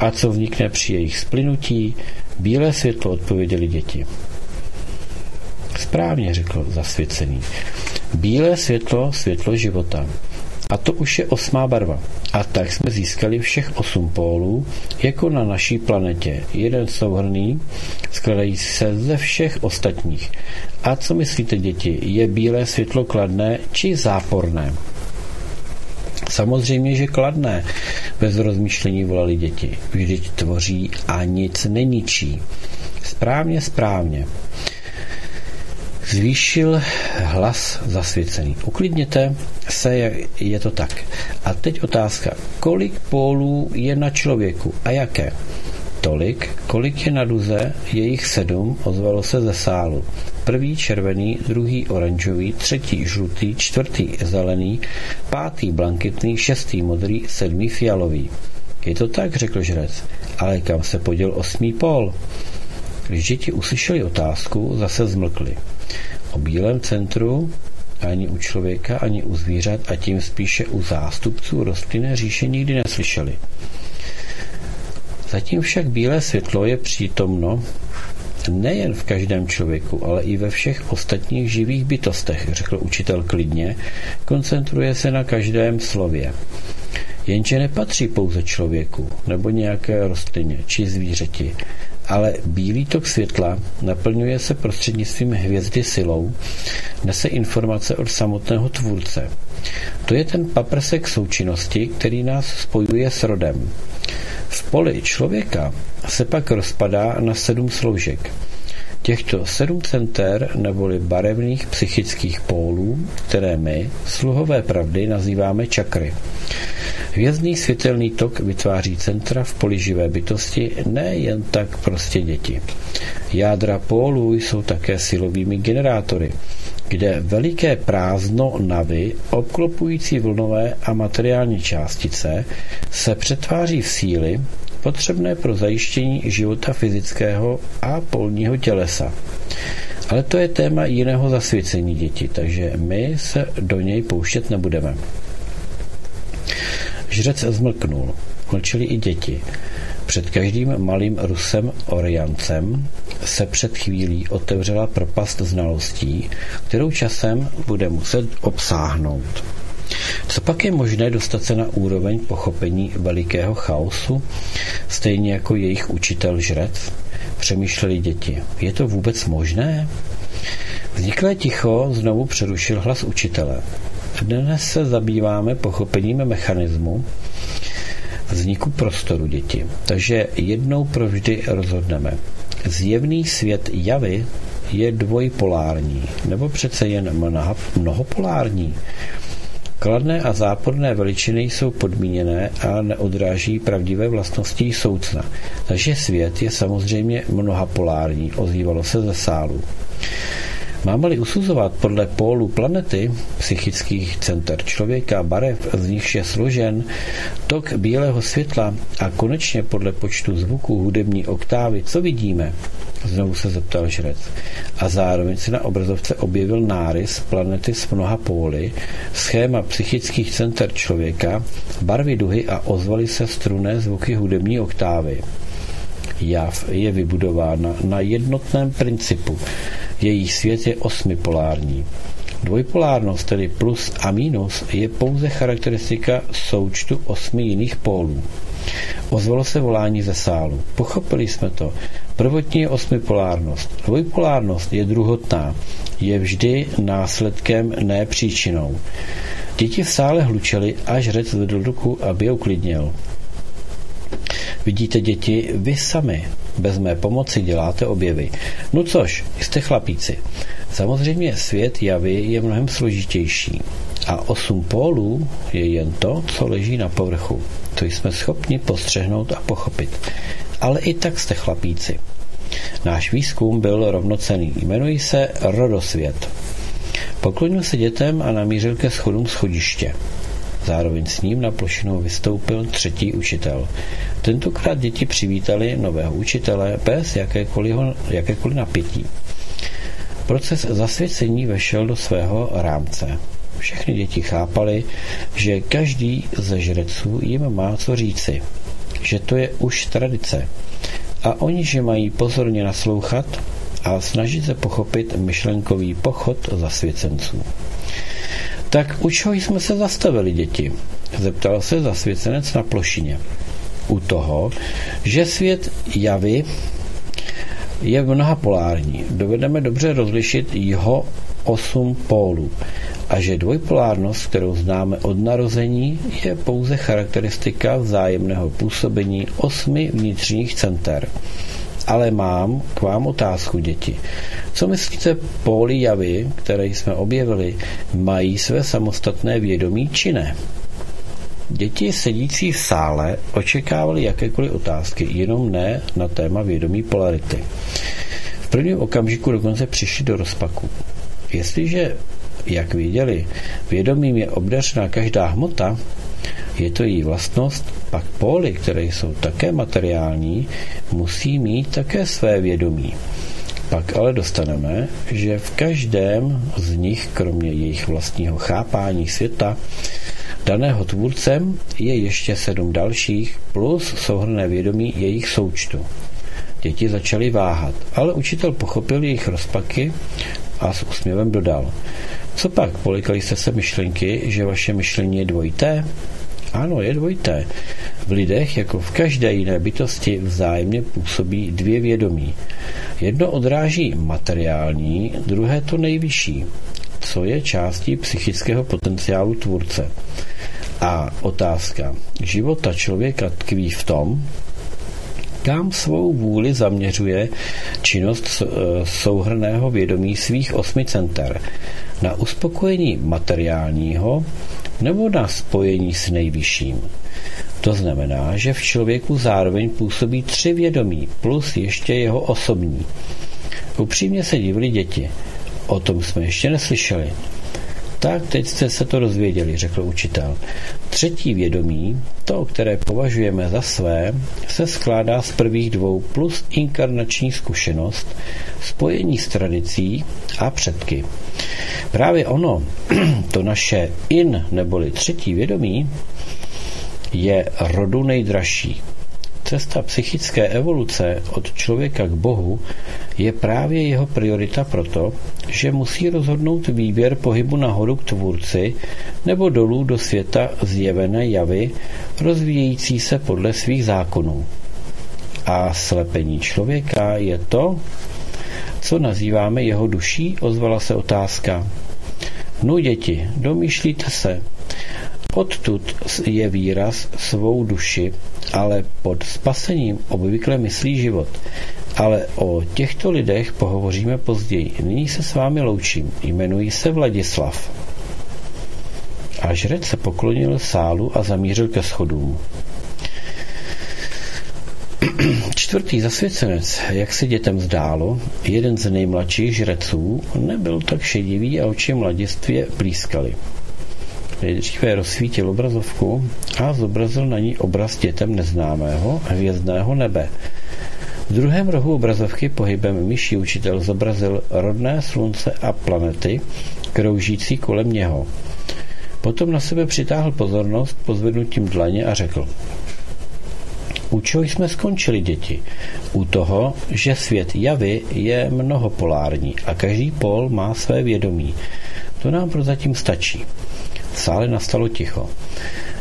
A co vznikne při jejich splynutí? Bílé světlo odpověděli děti. Správně řekl zasvěcený. Bílé světlo, světlo života. A to už je osmá barva. A tak jsme získali všech osm pólů, jako na naší planetě. Jeden souhrný, skladající se ze všech ostatních. A co myslíte, děti? Je bílé světlo kladné či záporné? Samozřejmě, že kladné. Bez rozmýšlení volali děti. Vždyť tvoří a nic neničí. Správně, správně zvýšil hlas zasvěcený. Uklidněte se, je to tak. A teď otázka, kolik pólů je na člověku a jaké? Tolik, kolik je na duze, je jich sedm, ozvalo se ze sálu. Prvý červený, druhý oranžový, třetí žlutý, čtvrtý zelený, pátý blanketný, šestý modrý, sedmý fialový. Je to tak, řekl žrec, ale kam se poděl osmý pól? Když děti uslyšeli otázku, zase zmlkli. O bílém centru ani u člověka, ani u zvířat a tím spíše u zástupců rostlinné říše nikdy neslyšeli. Zatím však bílé světlo je přítomno nejen v každém člověku, ale i ve všech ostatních živých bytostech, řekl učitel klidně, koncentruje se na každém slově. Jenže nepatří pouze člověku nebo nějaké rostlině či zvířeti, ale bílý tok světla naplňuje se prostřednictvím hvězdy silou, nese informace od samotného tvůrce. To je ten paprsek součinnosti, který nás spojuje s rodem. V poli člověka se pak rozpadá na sedm sloužek. Těchto sedm center neboli barevných psychických pólů, které my, sluhové pravdy, nazýváme čakry. Hvězdný světelný tok vytváří centra v poli živé bytosti, ne jen tak prostě děti. Jádra pólů jsou také silovými generátory, kde veliké prázdno navy, obklopující vlnové a materiální částice, se přetváří v síly, potřebné pro zajištění života fyzického a polního tělesa. Ale to je téma jiného zasvěcení děti, takže my se do něj pouštět nebudeme. Žrec zmlknul. Mlčeli i děti. Před každým malým Rusem Oriancem se před chvílí otevřela propast znalostí, kterou časem bude muset obsáhnout. Co pak je možné dostat se na úroveň pochopení velikého chaosu, stejně jako jejich učitel žrec? Přemýšleli děti. Je to vůbec možné? Vzniklé ticho znovu přerušil hlas učitele. Dnes se zabýváme pochopením mechanismu vzniku prostoru děti. Takže jednou provždy rozhodneme. Zjevný svět javy je dvojpolární, nebo přece jen mnohopolární. Kladné a záporné veličiny jsou podmíněné a neodráží pravdivé vlastnosti soucna. Takže svět je samozřejmě mnohapolární, ozývalo se ze sálu. Máme-li usuzovat podle pólu planety, psychických center člověka, barev, z nichž je složen, tok bílého světla a konečně podle počtu zvuků hudební oktávy, co vidíme? Znovu se zeptal žrec. A zároveň se na obrazovce objevil nárys planety s mnoha póly, schéma psychických center člověka, barvy duhy a ozvaly se struné zvuky hudební oktávy. Jav je vybudována na jednotném principu. Její svět je osmipolární. Dvojpolárnost, tedy plus a minus, je pouze charakteristika součtu osmi jiných pólů. Ozvalo se volání ze sálu. Pochopili jsme to. Prvotní je osmipolárnost. Dvojpolárnost je druhotná. Je vždy následkem, ne příčinou. Děti v sále hlučeli, až řec zvedl ruku, aby je uklidnil. Vidíte, děti, vy sami bez mé pomoci děláte objevy. No což, jste chlapíci. Samozřejmě svět javy je mnohem složitější. A osm pólů je jen to, co leží na povrchu. To jsme schopni postřehnout a pochopit. Ale i tak jste chlapíci. Náš výzkum byl rovnocený. Jmenuji se Rodosvět. Poklonil se dětem a namířil ke schodům schodiště. Zároveň s ním na plošinu vystoupil třetí učitel. Tentokrát děti přivítali nového učitele bez jakékoliv, napětí. Proces zasvěcení vešel do svého rámce. Všechny děti chápali, že každý ze žreců jim má co říci, že to je už tradice. A oni, že mají pozorně naslouchat a snažit se pochopit myšlenkový pochod zasvěcenců. Tak u čeho jsme se zastavili, děti? Zeptal se zasvěcenec na plošině. U toho, že svět javy je mnohapolární. Dovedeme dobře rozlišit jeho osm pólů a že dvojpolárnost, kterou známe od narození, je pouze charakteristika vzájemného působení osmi vnitřních center. Ale mám k vám otázku, děti. Co myslíte, póly javy, které jsme objevili, mají své samostatné vědomí či ne? Děti sedící v sále očekávali jakékoliv otázky, jenom ne na téma vědomí polarity. V prvním okamžiku dokonce přišli do rozpaku. Jestliže, jak viděli, vědomím je obdařena každá hmota, je to její vlastnost, pak póly, které jsou také materiální, musí mít také své vědomí. Pak ale dostaneme, že v každém z nich, kromě jejich vlastního chápání světa, daného tvůrcem je ještě sedm dalších plus souhrné vědomí jejich součtu. Děti začaly váhat, ale učitel pochopil jejich rozpaky a s úsměvem dodal. Co pak, polikali jste se myšlenky, že vaše myšlení je dvojité? Ano, je dvojité. V lidech, jako v každé jiné bytosti, vzájemně působí dvě vědomí. Jedno odráží materiální, druhé to nejvyšší, co je částí psychického potenciálu tvůrce. A otázka života člověka tkví v tom, kam svou vůli zaměřuje činnost eh, souhrného vědomí svých osmi center. Na uspokojení materiálního nebo na spojení s nejvyšším. To znamená, že v člověku zároveň působí tři vědomí plus ještě jeho osobní. Upřímně se divili děti. O tom jsme ještě neslyšeli. Tak teď jste se to dozvěděli, řekl učitel. Třetí vědomí, to, které považujeme za své, se skládá z prvých dvou plus inkarnační zkušenost, spojení s tradicí a předky. Právě ono, to naše in neboli třetí vědomí, je rodu nejdražší. Cesta psychické evoluce od člověka k Bohu je právě jeho priorita proto, že musí rozhodnout výběr pohybu nahoru k tvůrci nebo dolů do světa zjevené javy, rozvíjející se podle svých zákonů. A slepení člověka je to, co nazýváme jeho duší, ozvala se otázka. No děti, domýšlíte se, Odtud je výraz svou duši, ale pod spasením obvykle myslí život. Ale o těchto lidech pohovoříme později. Nyní se s vámi loučím. Jmenuji se Vladislav. A žrec se poklonil sálu a zamířil ke schodům. čtvrtý zasvěcenec, jak se dětem zdálo, jeden z nejmladších žreců, nebyl tak šedivý a oči mladistvě blízkaly. Nejdříve rozsvítil obrazovku a zobrazil na ní obraz dětem neznámého hvězdného nebe. V druhém rohu obrazovky pohybem myší učitel zobrazil rodné slunce a planety, kroužící kolem něho. Potom na sebe přitáhl pozornost pozvednutím dlaně a řekl u čeho jsme skončili, děti? U toho, že svět javy je mnohopolární a každý pol má své vědomí. To nám prozatím stačí. Sále nastalo ticho.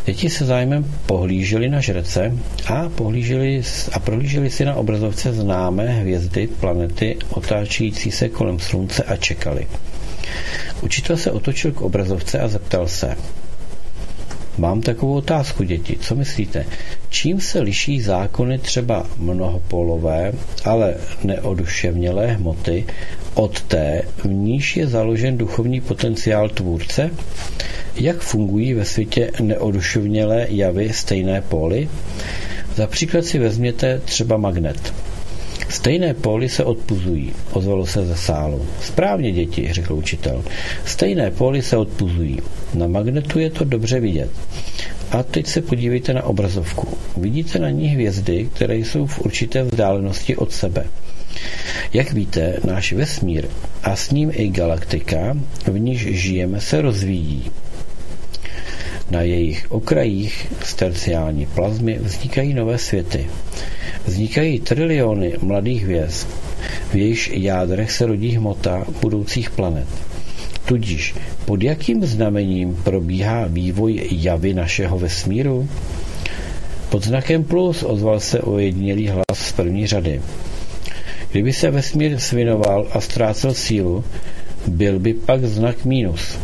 Děti se zájmem pohlíželi na žrece a, pohlíželi a prohlíželi si na obrazovce známé hvězdy, planety, otáčející se kolem slunce a čekali. Učitel se otočil k obrazovce a zeptal se, Mám takovou otázku, děti. Co myslíte? Čím se liší zákony třeba mnohopolové, ale neoduševnělé hmoty od té, v níž je založen duchovní potenciál tvůrce? Jak fungují ve světě neoduševnělé javy stejné póly? Za příklad si vezměte třeba magnet. Stejné póly se odpuzují, ozvalo se ze sálu. Správně, děti, řekl učitel. Stejné póly se odpuzují. Na magnetu je to dobře vidět. A teď se podívejte na obrazovku. Vidíte na ní hvězdy, které jsou v určité vzdálenosti od sebe. Jak víte, náš vesmír a s ním i galaktika, v níž žijeme, se rozvíjí. Na jejich okrajích z terciální plazmy vznikají nové světy. Vznikají triliony mladých hvězd, v jejich jádrech se rodí hmota budoucích planet. Tudíž pod jakým znamením probíhá vývoj javy našeho vesmíru? Pod znakem plus ozval se ojedinělý hlas z první řady. Kdyby se vesmír svinoval a ztrácel sílu, byl by pak znak mínus.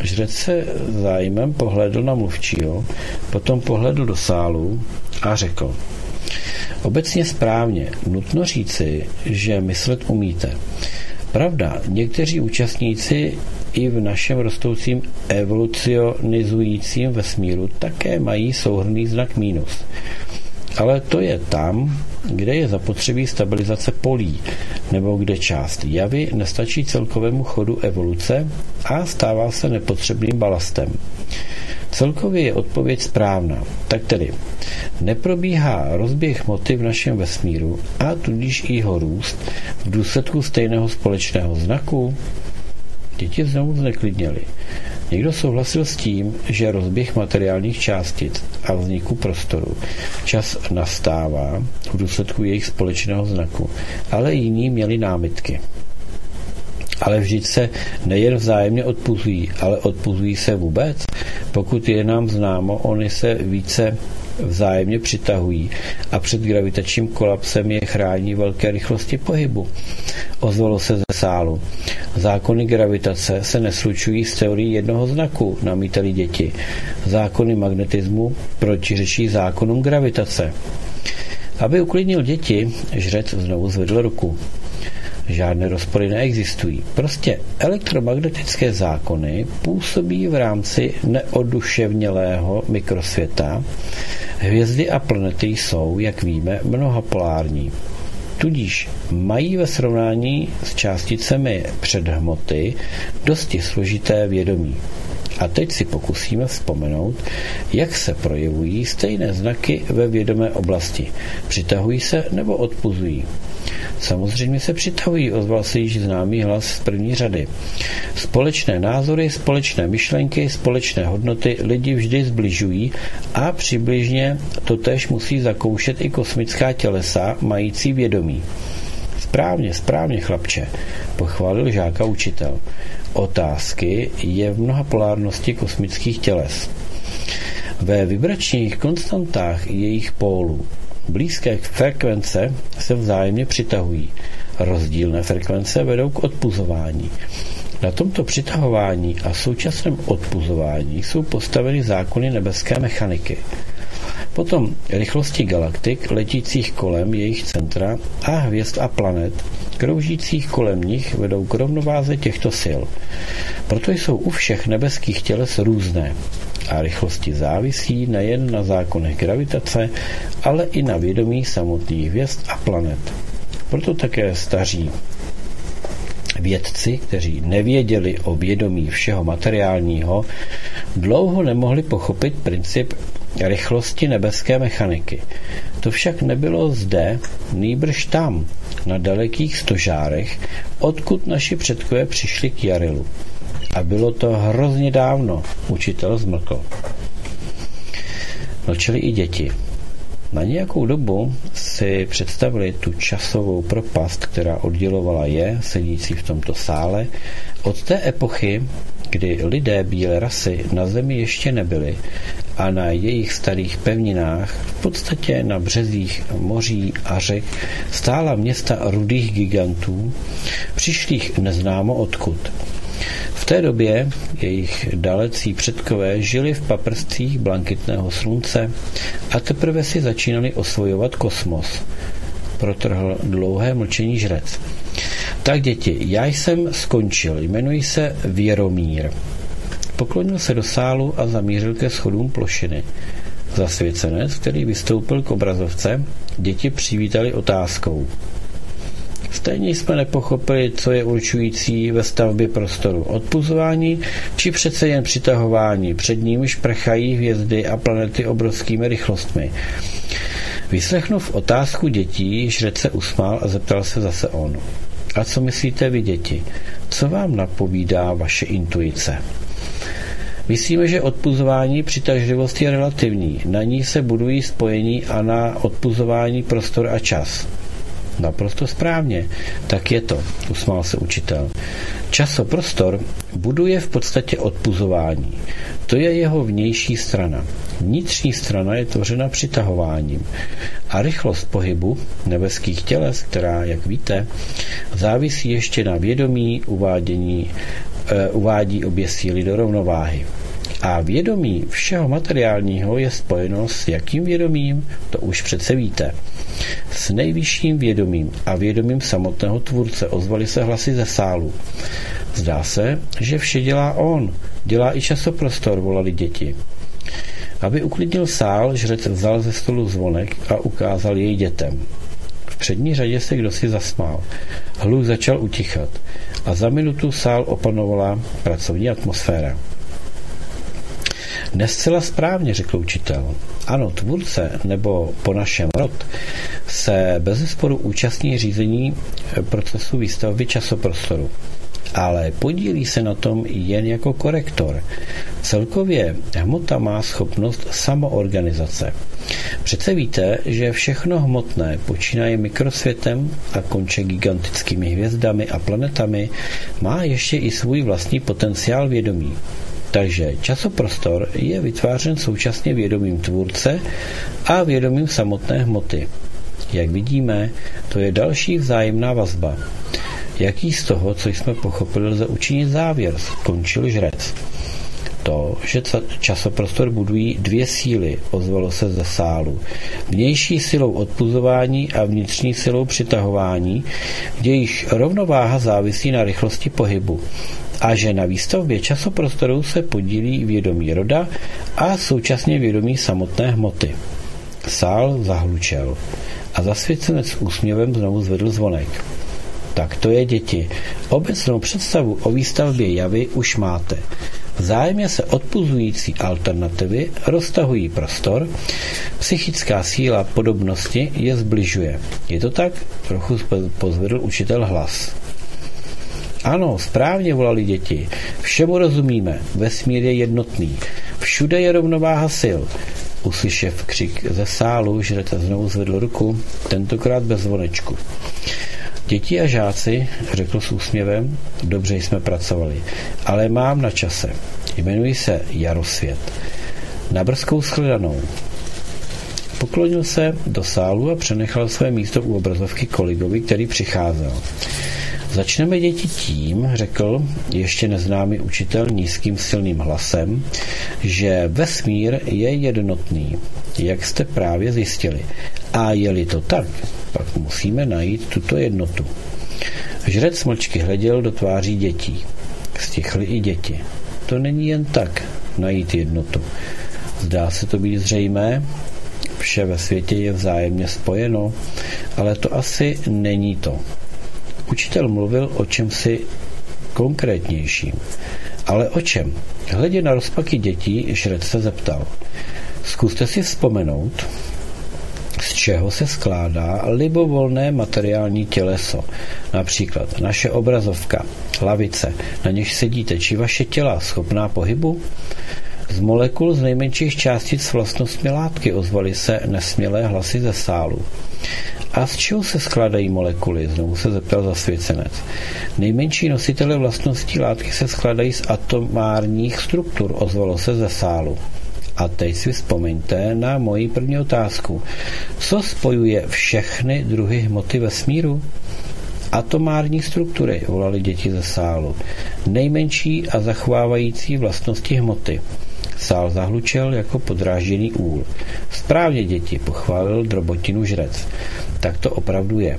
Žrec se zájmem pohledl na mluvčího, potom pohledl do sálu a řekl Obecně správně, nutno říci, že myslet umíte. Pravda, někteří účastníci i v našem rostoucím evolucionizujícím vesmíru také mají souhrný znak mínus. Ale to je tam, kde je zapotřebí stabilizace polí, nebo kde část javy nestačí celkovému chodu evoluce a stává se nepotřebným balastem. Celkově je odpověď správná. Tak tedy, neprobíhá rozběh moty v našem vesmíru a tudíž i jeho růst v důsledku stejného společného znaku? Děti znovu zneklidněly. Někdo souhlasil s tím, že rozběh materiálních částic a vzniku prostoru čas nastává v důsledku jejich společného znaku, ale jiní měli námitky. Ale vždyť se nejen vzájemně odpuzují, ale odpuzují se vůbec. Pokud je nám známo, oni se více vzájemně přitahují a před gravitačním kolapsem je chrání velké rychlosti pohybu. Ozvalo se ze sálu. Zákony gravitace se neslučují s teorií jednoho znaku, namítali děti. Zákony magnetismu protiřečí zákonům gravitace. Aby uklidnil děti, žrec znovu zvedl ruku. Žádné rozpory neexistují. Prostě elektromagnetické zákony působí v rámci neoduševnělého mikrosvěta. Hvězdy a planety jsou, jak víme, mnohopolární. Tudíž mají ve srovnání s částicemi předhmoty dosti složité vědomí. A teď si pokusíme vzpomenout, jak se projevují stejné znaky ve vědomé oblasti. Přitahují se nebo odpuzují. Samozřejmě se přitahují, ozval se již známý hlas z první řady. Společné názory, společné myšlenky, společné hodnoty lidi vždy zbližují a přibližně to tež musí zakoušet i kosmická tělesa mající vědomí. Správně, správně, chlapče, pochválil žáka učitel. Otázky je v mnoha polárnosti kosmických těles. Ve vibračních konstantách jejich pólů Blízké frekvence se vzájemně přitahují. Rozdílné frekvence vedou k odpuzování. Na tomto přitahování a současném odpuzování jsou postaveny zákony nebeské mechaniky. Potom rychlosti galaktik letících kolem jejich centra a hvězd a planet, kroužících kolem nich, vedou k rovnováze těchto sil. Proto jsou u všech nebeských těles různé. A rychlosti závisí nejen na zákonech gravitace, ale i na vědomí samotných hvězd a planet. Proto také staří vědci, kteří nevěděli o vědomí všeho materiálního, dlouho nemohli pochopit princip rychlosti nebeské mechaniky. To však nebylo zde, nýbrž tam, na dalekých stožárech, odkud naši předkové přišli k Jarilu. A bylo to hrozně dávno, učitel zmlkl. Mlčeli i děti. Na nějakou dobu si představili tu časovou propast, která oddělovala je, sedící v tomto sále, od té epochy, kdy lidé bílé rasy na zemi ještě nebyli a na jejich starých pevninách, v podstatě na březích moří a řek, stála města rudých gigantů, přišlých neznámo odkud. V té době jejich dalecí předkové žili v paprstcích blankitného slunce a teprve si začínali osvojovat kosmos. Protrhl dlouhé mlčení žrec. Tak děti, já jsem skončil, jmenuji se Věromír. Poklonil se do sálu a zamířil ke schodům plošiny. Zasvěcenec, který vystoupil k obrazovce, děti přivítali otázkou. Stejně jsme nepochopili, co je určující ve stavbě prostoru. Odpuzování či přece jen přitahování, před nímž prchají hvězdy a planety obrovskými rychlostmi. Vyslechnув otázku dětí, žrec se usmál a zeptal se zase on. A co myslíte vy, děti? Co vám napovídá vaše intuice? Myslíme, že odpuzování přitažlivost je relativní. Na ní se budují spojení a na odpuzování prostor a čas. Naprosto správně. Tak je to, usmál se učitel. Časoprostor buduje v podstatě odpuzování. To je jeho vnější strana. Vnitřní strana je tvořena přitahováním. A rychlost pohybu nebeských těles, která, jak víte, závisí ještě na vědomí uvádění, e, uvádí obě síly do rovnováhy. A vědomí všeho materiálního je spojeno s jakým vědomím, to už přece víte. S nejvyšším vědomím a vědomím samotného tvůrce ozvaly se hlasy ze sálu. Zdá se, že vše dělá on, dělá i časoprostor, volali děti. Aby uklidnil sál, žrec vzal ze stolu zvonek a ukázal jej dětem. V přední řadě se kdo si zasmál. Hluk začal utichat a za minutu sál opanovala pracovní atmosféra. Nescela správně, řekl učitel. Ano, tvůrce, nebo po našem rod, se bez sporu účastní řízení procesu výstavby časoprostoru ale podílí se na tom jen jako korektor. Celkově hmota má schopnost samoorganizace. Přece víte, že všechno hmotné počínaje mikrosvětem a konče gigantickými hvězdami a planetami má ještě i svůj vlastní potenciál vědomí. Takže časoprostor je vytvářen současně vědomím tvůrce a vědomím samotné hmoty. Jak vidíme, to je další vzájemná vazba. Jaký z toho, co jsme pochopili, lze učinit závěr, skončil žrec. To, že časoprostor budují dvě síly, ozvalo se ze sálu. Vnější silou odpuzování a vnitřní silou přitahování, kde již rovnováha závisí na rychlosti pohybu a že na výstavbě časoprostoru se podílí vědomí roda a současně vědomí samotné hmoty. Sál zahlučel a zasvěcenec s úsměvem znovu zvedl zvonek. Tak to je děti. Obecnou představu o výstavbě javy už máte. Vzájemně se odpuzující alternativy roztahují prostor, psychická síla podobnosti je zbližuje. Je to tak? Trochu pozvedl učitel hlas. Ano, správně volali děti. Všemu rozumíme. Vesmír je jednotný. Všude je rovnováha sil. Uslyšev křik ze sálu, žrete znovu zvedl ruku, tentokrát bez zvonečku. Děti a žáci, řekl s úsměvem, dobře jsme pracovali, ale mám na čase. Jmenuji se Jarosvět. Na brzkou shledanou. Poklonil se do sálu a přenechal své místo u obrazovky kolegovi, který přicházel. Začneme děti tím, řekl ještě neznámý učitel nízkým silným hlasem, že vesmír je jednotný, jak jste právě zjistili. A je-li to tak, pak musíme najít tuto jednotu. Žrec mlčky hleděl do tváří dětí. Stichly i děti. To není jen tak, najít jednotu. Zdá se to být zřejmé, vše ve světě je vzájemně spojeno, ale to asi není to. Učitel mluvil o čemsi konkrétnějším. Ale o čem? Hledě na rozpaky dětí, Šrec se zeptal. Zkuste si vzpomenout, z čeho se skládá libovolné materiální těleso. Například naše obrazovka, lavice, na něž sedíte, či vaše těla schopná pohybu? Z molekul z nejmenších částic vlastnostmi látky ozvaly se nesmělé hlasy ze sálu. A z čeho se skládají molekuly? Znovu se zeptal zasvěcenec. Nejmenší nositele vlastností látky se skládají z atomárních struktur, ozvalo se ze sálu. A teď si vzpomeňte na moji první otázku. Co spojuje všechny druhy hmoty ve smíru? Atomární struktury, volali děti ze sálu. Nejmenší a zachovávající vlastnosti hmoty. Sál zahlučel jako podrážděný úl. Správně děti, pochválil drobotinu žrec. Tak to opravdu je.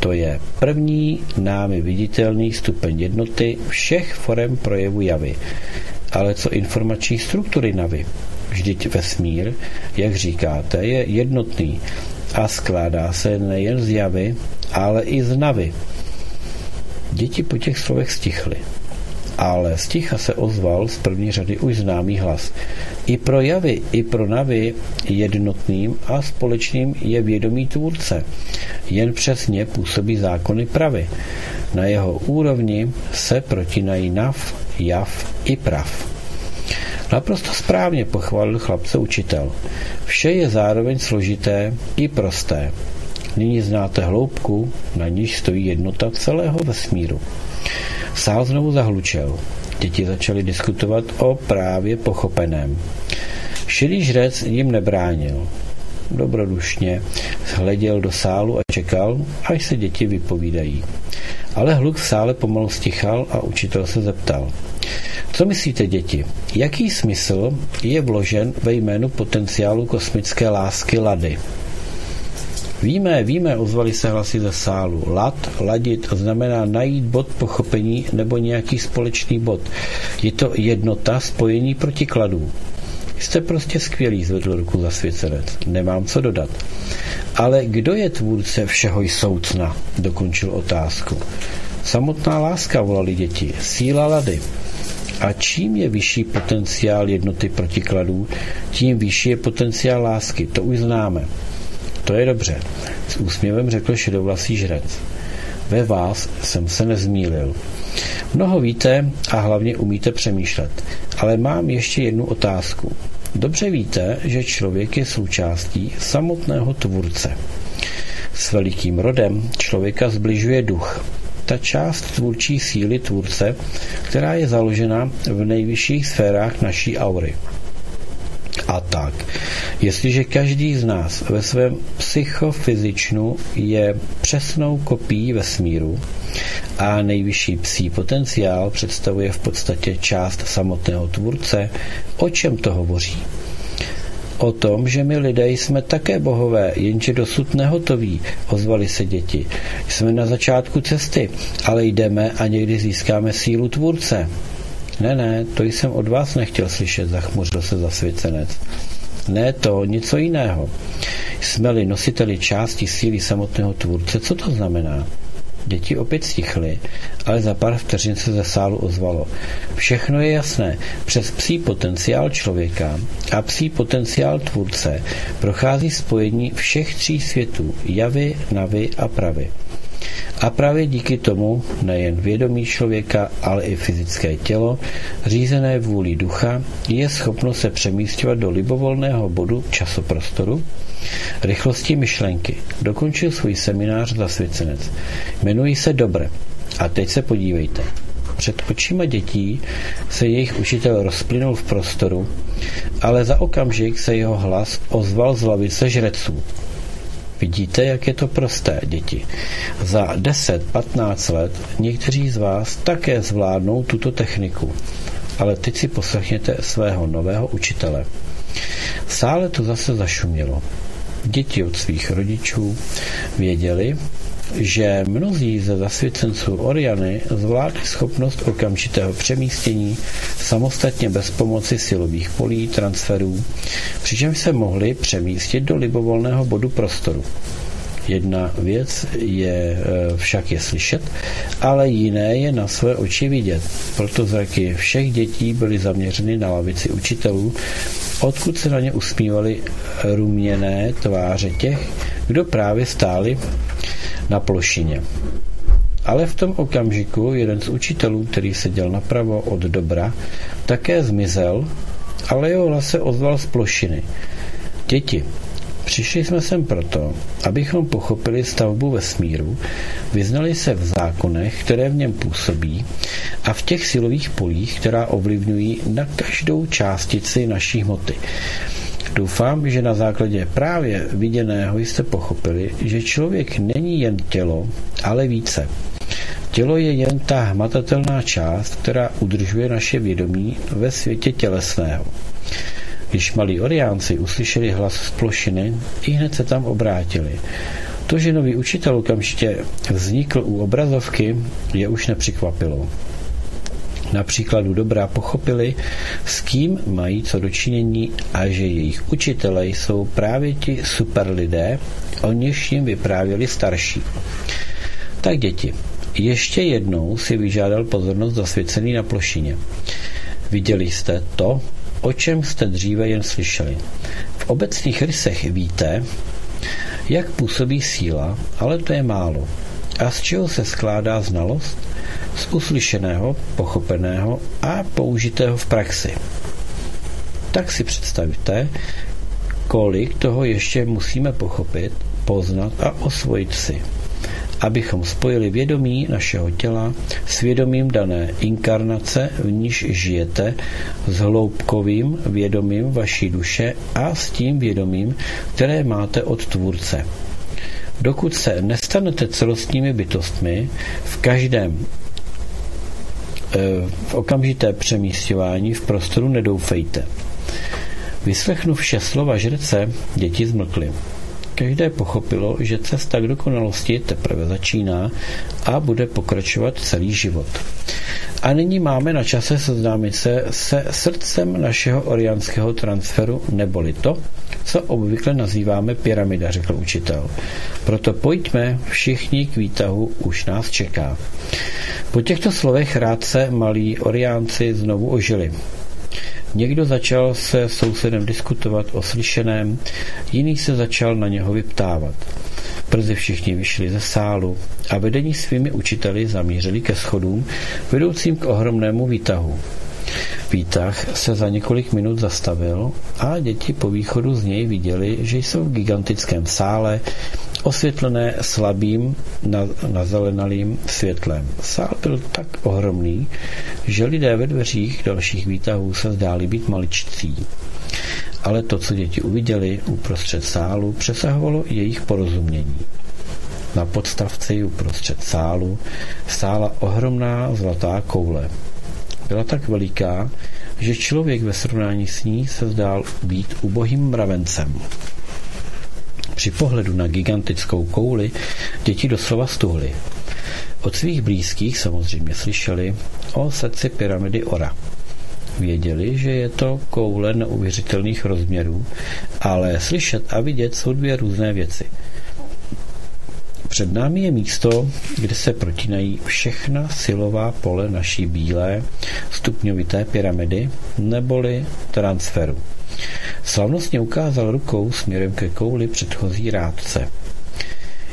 To je první námi viditelný stupeň jednoty všech forem projevu javy. Ale co informační struktury navy? Vždyť vesmír, jak říkáte, je jednotný a skládá se nejen z javy, ale i z navy. Děti po těch slovech stichly ale z ticha se ozval z první řady už známý hlas. I pro javy, i pro navy jednotným a společným je vědomí tvůrce. Jen přesně působí zákony pravy. Na jeho úrovni se protinají nav, jav i prav. Naprosto správně pochválil chlapce učitel. Vše je zároveň složité i prosté. Nyní znáte hloubku, na níž stojí jednota celého vesmíru. Sál znovu zahlučel. Děti začaly diskutovat o právě pochopeném. Šedý žrec jim nebránil. Dobrodušně hleděl do sálu a čekal, až se děti vypovídají. Ale hluk v sále pomalu stichal a učitel se zeptal. Co myslíte, děti? Jaký smysl je vložen ve jménu potenciálu kosmické lásky Lady? Víme, víme, ozvali se hlasy ze sálu. Lad, ladit znamená najít bod pochopení nebo nějaký společný bod. Je to jednota spojení protikladů. Jste prostě skvělý, zvedl ruku zasvěcenec. Nemám co dodat. Ale kdo je tvůrce všeho jsoucna? Dokončil otázku. Samotná láska, volali děti. Síla lady. A čím je vyšší potenciál jednoty protikladů, tím vyšší je potenciál lásky. To už známe. To je dobře, s úsměvem řekl šedovlasý žrec. Ve vás jsem se nezmílil. Mnoho víte a hlavně umíte přemýšlet. Ale mám ještě jednu otázku. Dobře víte, že člověk je součástí samotného tvůrce. S velikým rodem člověka zbližuje duch, ta část tvůrčí síly tvůrce, která je založena v nejvyšších sférách naší aury a tak. Jestliže každý z nás ve svém psychofyzičnu je přesnou kopií vesmíru a nejvyšší psí potenciál představuje v podstatě část samotného tvůrce, o čem to hovoří? O tom, že my lidé jsme také bohové, jenže dosud nehotoví, ozvali se děti. Jsme na začátku cesty, ale jdeme a někdy získáme sílu tvůrce. Ne, ne, to jsem od vás nechtěl slyšet, zachmuřil se zasvěcenec. Ne to, něco jiného. Jsme-li nositeli části síly samotného tvůrce, co to znamená? Děti opět stichly, ale za pár vteřin se ze sálu ozvalo. Všechno je jasné. Přes psí potenciál člověka a psí potenciál tvůrce prochází spojení všech tří světů, javy, navy a pravy. A právě díky tomu nejen vědomí člověka, ale i fyzické tělo, řízené vůli ducha, je schopno se přemístěvat do libovolného bodu časoprostoru, rychlosti myšlenky. Dokončil svůj seminář zasvěcenec. Jmenují se Dobre. A teď se podívejte. Před očima dětí se jejich učitel rozplynul v prostoru, ale za okamžik se jeho hlas ozval z lavice žreců. Vidíte, jak je to prosté, děti. Za 10-15 let někteří z vás také zvládnou tuto techniku. Ale teď si poslechněte svého nového učitele. V sále to zase zašumělo. Děti od svých rodičů věděli, že mnozí ze zasvěcenců Oriany zvládli schopnost okamžitého přemístění samostatně bez pomoci silových polí, transferů, přičemž se mohli přemístit do libovolného bodu prostoru. Jedna věc je e, však je slyšet, ale jiné je na své oči vidět. Proto zraky všech dětí byly zaměřeny na lavici učitelů, odkud se na ně usmívaly ruměné tváře těch, kdo právě stáli na plošině. Ale v tom okamžiku jeden z učitelů, který seděl napravo od dobra, také zmizel, ale jeho hlas se ozval z plošiny. Děti, Přišli jsme sem proto, abychom pochopili stavbu vesmíru, vyznali se v zákonech, které v něm působí a v těch silových polích, která ovlivňují na každou částici naší hmoty. Doufám, že na základě právě viděného jste pochopili, že člověk není jen tělo, ale více. Tělo je jen ta hmatatelná část, která udržuje naše vědomí ve světě tělesného. Když malí oriánci uslyšeli hlas z plošiny, i hned se tam obrátili. To, že nový učitel okamžitě vznikl u obrazovky, je už nepřekvapilo. Na příkladu dobrá pochopili, s kým mají co dočinění a že jejich učitelé jsou právě ti super lidé, o něž jim vyprávěli starší. Tak děti, ještě jednou si vyžádal pozornost zasvěcený na plošině. Viděli jste to, o čem jste dříve jen slyšeli. V obecných rysech víte, jak působí síla, ale to je málo. A z čeho se skládá znalost? Z uslyšeného, pochopeného a použitého v praxi. Tak si představíte, kolik toho ještě musíme pochopit, poznat a osvojit si abychom spojili vědomí našeho těla s vědomím dané inkarnace, v níž žijete, s hloubkovým vědomím vaší duše a s tím vědomím, které máte od Tvůrce. Dokud se nestanete celostními bytostmi, v každém v okamžité přemístování v prostoru nedoufejte. Vyslechnu vše slova žrece, děti zmlkly. Každé pochopilo, že cesta k dokonalosti teprve začíná a bude pokračovat celý život. A nyní máme na čase seznámit se se srdcem našeho oriánského transferu, neboli to, co obvykle nazýváme pyramida, řekl učitel. Proto pojďme všichni k výtahu, už nás čeká. Po těchto slovech rád se malí oriánci znovu ožili. Někdo začal se sousedem diskutovat o slyšeném, jiný se začal na něho vyptávat. Brzy všichni vyšli ze sálu a vedení svými učiteli zamířili ke schodům, vedoucím k ohromnému výtahu. Výtah se za několik minut zastavil a děti po východu z něj viděli, že jsou v gigantickém sále, osvětlené slabým nazelenalým světlem. Sál byl tak ohromný, že lidé ve dveřích dalších výtahů se zdáli být maličcí. Ale to, co děti uviděli uprostřed sálu, přesahovalo jejich porozumění. Na podstavci uprostřed sálu stála ohromná zlatá koule. Byla tak veliká, že člověk ve srovnání s ní se zdál být ubohým mravencem. Při pohledu na gigantickou kouli děti doslova stuhly. Od svých blízkých samozřejmě slyšeli o srdci pyramidy Ora. Věděli, že je to koule neuvěřitelných rozměrů, ale slyšet a vidět jsou dvě různé věci. Před námi je místo, kde se protínají všechna silová pole naší bílé stupňovité pyramidy neboli transferu. Slavnostně ukázal rukou směrem ke kouli předchozí rádce.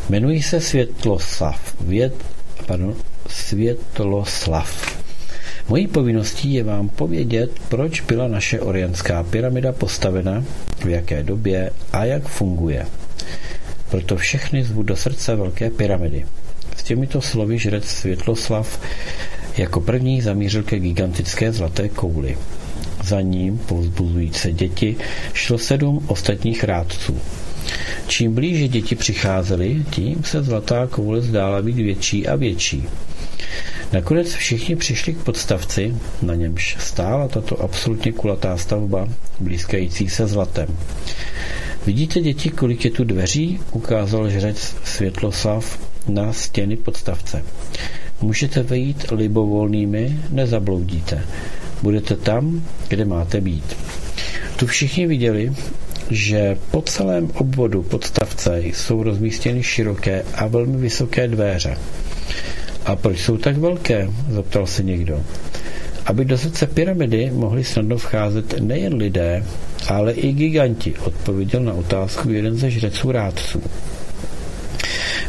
Jmenuji se Světloslav. Věd, pardon, Světloslav. Mojí povinností je vám povědět, proč byla naše orienská pyramida postavena, v jaké době a jak funguje. Proto všechny zvu do srdce velké pyramidy. S těmito slovy žrec Světloslav jako první zamířil ke gigantické zlaté kouli. Za ním, povzbuzující děti, šlo sedm ostatních rádců. Čím blíže děti přicházely, tím se zlatá koule zdála být větší a větší. Nakonec všichni přišli k podstavci, na němž stála tato absolutně kulatá stavba, blízkající se zlatem. Vidíte, děti, kolik je tu dveří? Ukázal žrec Světloslav na stěny podstavce. Můžete vejít libovolnými, nezabloudíte. Budete tam, kde máte být. Tu všichni viděli, že po celém obvodu podstavce jsou rozmístěny široké a velmi vysoké dveře. A proč jsou tak velké? zeptal se někdo. Aby do srdce pyramidy mohli snadno vcházet nejen lidé, ale i giganti, odpověděl na otázku jeden ze žreců rádců.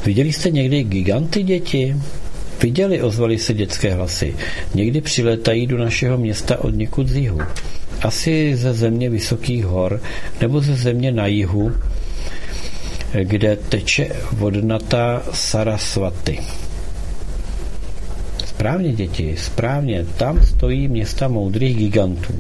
Viděli jste někdy giganty, děti? Viděli, ozvali se dětské hlasy. Někdy přiletají do našeho města od někud z jihu. Asi ze země vysokých hor nebo ze země na jihu, kde teče vodnatá Sarasvaty. Správně, děti, správně. Tam stojí města moudrých gigantů.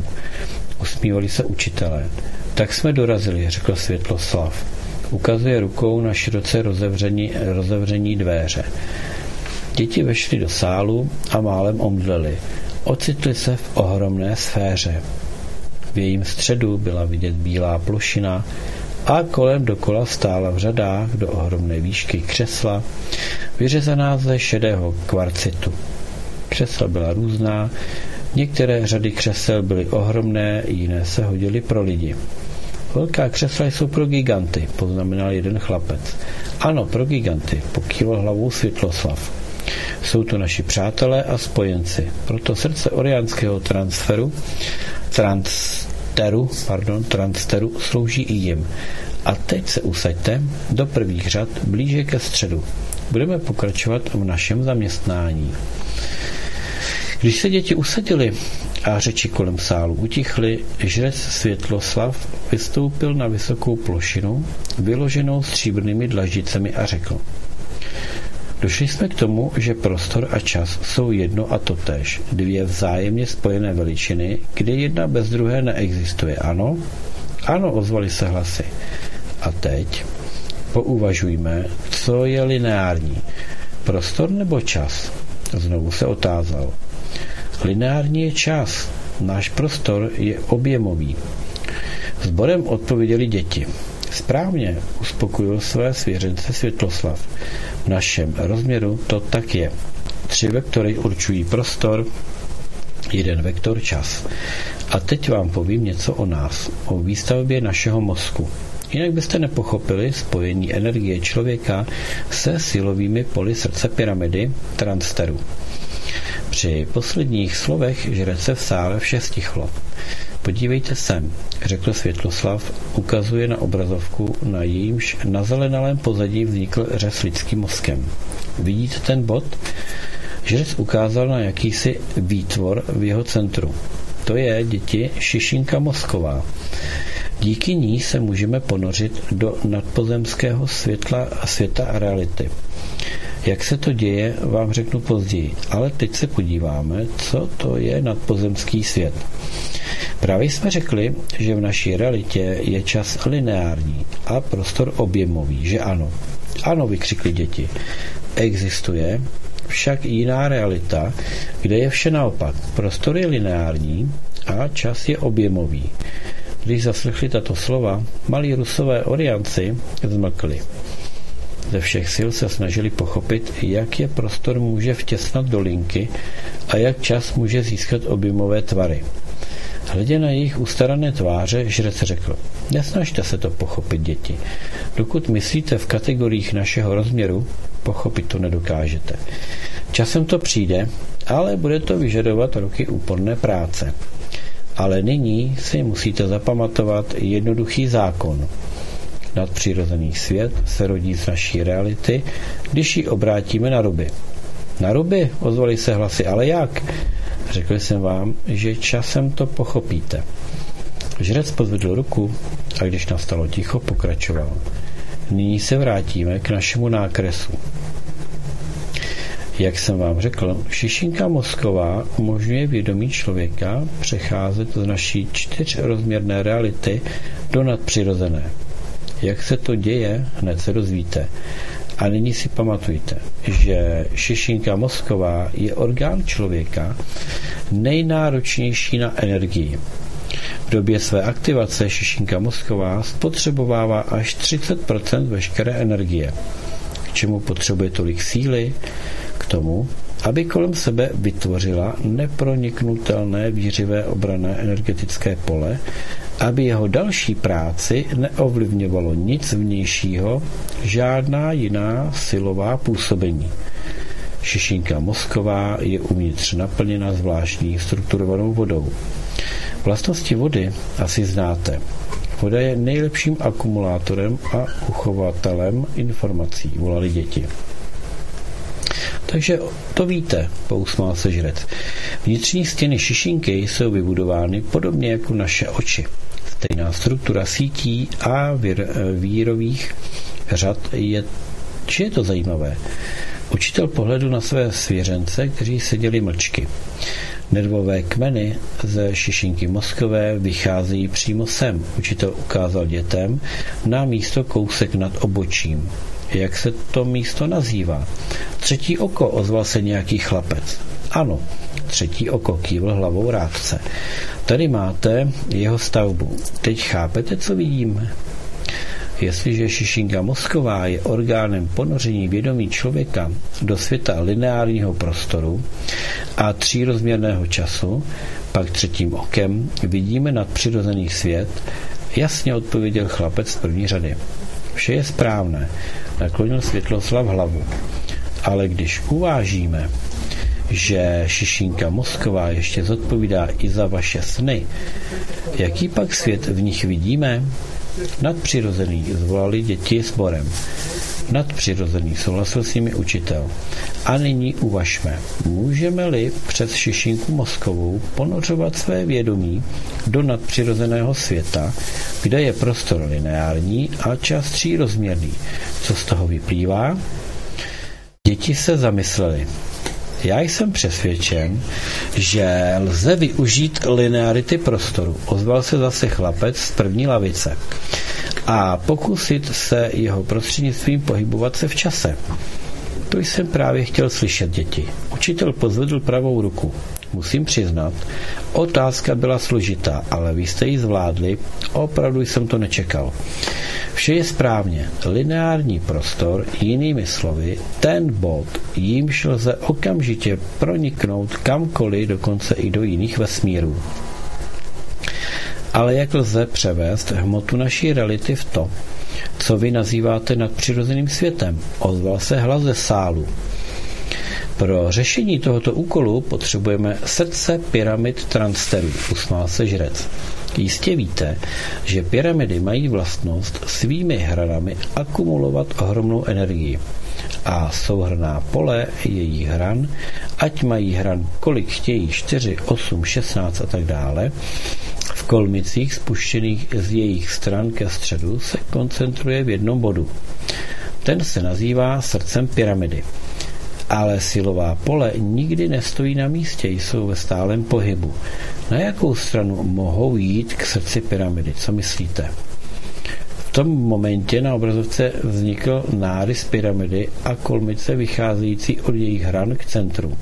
Usmívali se učitelé. Tak jsme dorazili, řekl Světloslav. Ukazuje rukou na široce rozevření, rozevření dveře. Děti vešly do sálu a málem omdleli. Ocitli se v ohromné sféře. V jejím středu byla vidět bílá plošina a kolem dokola stála v řadách do ohromné výšky křesla, vyřezaná ze šedého kvarcitu. Křesla byla různá, některé řady křesel byly ohromné, jiné se hodily pro lidi. Velká křesla jsou pro giganty, poznamenal jeden chlapec. Ano, pro giganty, pokýval hlavou Světloslav. Jsou to naši přátelé a spojenci. Proto srdce oriánského transferu, transteru, pardon, transteru slouží i jim. A teď se usaďte do prvních řad blíže ke středu. Budeme pokračovat v našem zaměstnání. Když se děti usadili a řeči kolem sálu utichly, žrec Světloslav vystoupil na vysokou plošinu, vyloženou stříbrnými dlaždicemi a řekl Došli jsme k tomu, že prostor a čas jsou jedno a totéž, dvě vzájemně spojené veličiny, kde jedna bez druhé neexistuje. Ano? Ano, ozvali se hlasy. A teď pouvažujme, co je lineární. Prostor nebo čas? Znovu se otázal. Lineární je čas, náš prostor je objemový. Zborem odpověděli děti. Správně uspokojil své svěřence Světloslav. V našem rozměru to tak je. Tři vektory určují prostor, jeden vektor čas. A teď vám povím něco o nás, o výstavbě našeho mozku. Jinak byste nepochopili spojení energie člověka se silovými poli srdce pyramidy transteru. Při posledních slovech žrece v sále vše stichlo. Podívejte sem, řekl Světloslav, ukazuje na obrazovku, na jejímž na zelenalém pozadí vznikl řez lidským mozkem. Vidíte ten bod? Žrec ukázal na jakýsi výtvor v jeho centru. To je, děti, šišinka mozková. Díky ní se můžeme ponořit do nadpozemského světla a světa a reality. Jak se to děje, vám řeknu později, ale teď se podíváme, co to je nadpozemský svět. Právě jsme řekli, že v naší realitě je čas lineární a prostor objemový, že ano. Ano, vykřikli děti. Existuje však jiná realita, kde je vše naopak. Prostor je lineární a čas je objemový. Když zaslechli tato slova, malí rusové orianci zmlkli. Ze všech sil se snažili pochopit, jak je prostor může vtěsnat do linky a jak čas může získat objemové tvary. Hledě na jejich ustarané tváře, žrec řekl, nesnažte se to pochopit, děti. Dokud myslíte v kategoriích našeho rozměru, pochopit to nedokážete. Časem to přijde, ale bude to vyžadovat roky úporné práce. Ale nyní si musíte zapamatovat jednoduchý zákon. Nadpřirozený svět se rodí z naší reality, když ji obrátíme na ruby. Na ruby? Ozvali se hlasy. Ale jak? Řekl jsem vám, že časem to pochopíte. Žrec podvedl ruku a když nastalo ticho, pokračoval. Nyní se vrátíme k našemu nákresu. Jak jsem vám řekl, šišinka mozková umožňuje vědomí člověka přecházet z naší čtyřrozměrné reality do nadpřirozené. Jak se to děje, hned se dozvíte. A nyní si pamatujte, že šišinka mozková je orgán člověka nejnáročnější na energii. V době své aktivace šišinka mozková spotřebovává až 30% veškeré energie. čemu potřebuje tolik síly? K tomu, aby kolem sebe vytvořila neproniknutelné výřivé obrané energetické pole, aby jeho další práci neovlivňovalo nic vnějšího, žádná jiná silová působení. Šišinka mozková je uvnitř naplněna zvláštní strukturovanou vodou. Vlastnosti vody asi znáte. Voda je nejlepším akumulátorem a uchovatelem informací, volali děti. Takže to víte, pousmál se žrec. Vnitřní stěny šišinky jsou vybudovány podobně jako naše oči. Stejná struktura sítí a vír, vírových řad je, či je to zajímavé. Učitel pohledu na své svěřence, kteří seděli mlčky. Nervové kmeny ze šišinky mozkové vycházejí přímo sem. Učitel ukázal dětem na místo kousek nad obočím. Jak se to místo nazývá? Třetí oko, ozval se nějaký chlapec. Ano, třetí oko, kývl hlavou rádce. Tady máte jeho stavbu. Teď chápete, co vidíme? Jestliže šišinka mozková je orgánem ponoření vědomí člověka do světa lineárního prostoru a třírozměrného času, pak třetím okem vidíme nadpřirozený svět, jasně odpověděl chlapec z první řady. Vše je správné, naklonil Světloslav hlavu. Ale když uvážíme, že šišinka mozková ještě zodpovídá i za vaše sny, jaký pak svět v nich vidíme? Nadpřirozený zvolali děti sborem. Nadpřirozený souhlasil s nimi učitel. A nyní uvažme, můžeme-li přes šišinku mozkovou ponořovat své vědomí do nadpřirozeného světa, kde je prostor lineární a čas třírozměrný. Co z toho vyplývá? Děti se zamysleli. Já jsem přesvědčen, že lze využít linearity prostoru. Ozval se zase chlapec z první lavice a pokusit se jeho prostřednictvím pohybovat se v čase. To jsem právě chtěl slyšet, děti. Učitel pozvedl pravou ruku. Musím přiznat, otázka byla složitá, ale vy jste ji zvládli, opravdu jsem to nečekal. Vše je správně. Lineární prostor, jinými slovy, ten bod, jímž lze okamžitě proniknout kamkoliv, dokonce i do jiných vesmírů. Ale jak lze převést hmotu naší reality v to, co vy nazýváte nadpřirozeným světem? Ozval se hlas ze sálu. Pro řešení tohoto úkolu potřebujeme srdce pyramid transterů, usmál se žrec. Jistě víte, že pyramidy mají vlastnost svými hranami akumulovat ohromnou energii a souhrná pole jejich hran, ať mají hran kolik chtějí, 4, 8, 16 a tak dále, kolmicích spuštěných z jejich stran ke středu se koncentruje v jednom bodu. Ten se nazývá srdcem pyramidy. Ale silová pole nikdy nestojí na místě, jsou ve stálem pohybu. Na jakou stranu mohou jít k srdci pyramidy? Co myslíte? V tom momentě na obrazovce vznikl nárys pyramidy a kolmice vycházející od jejich hran k centru.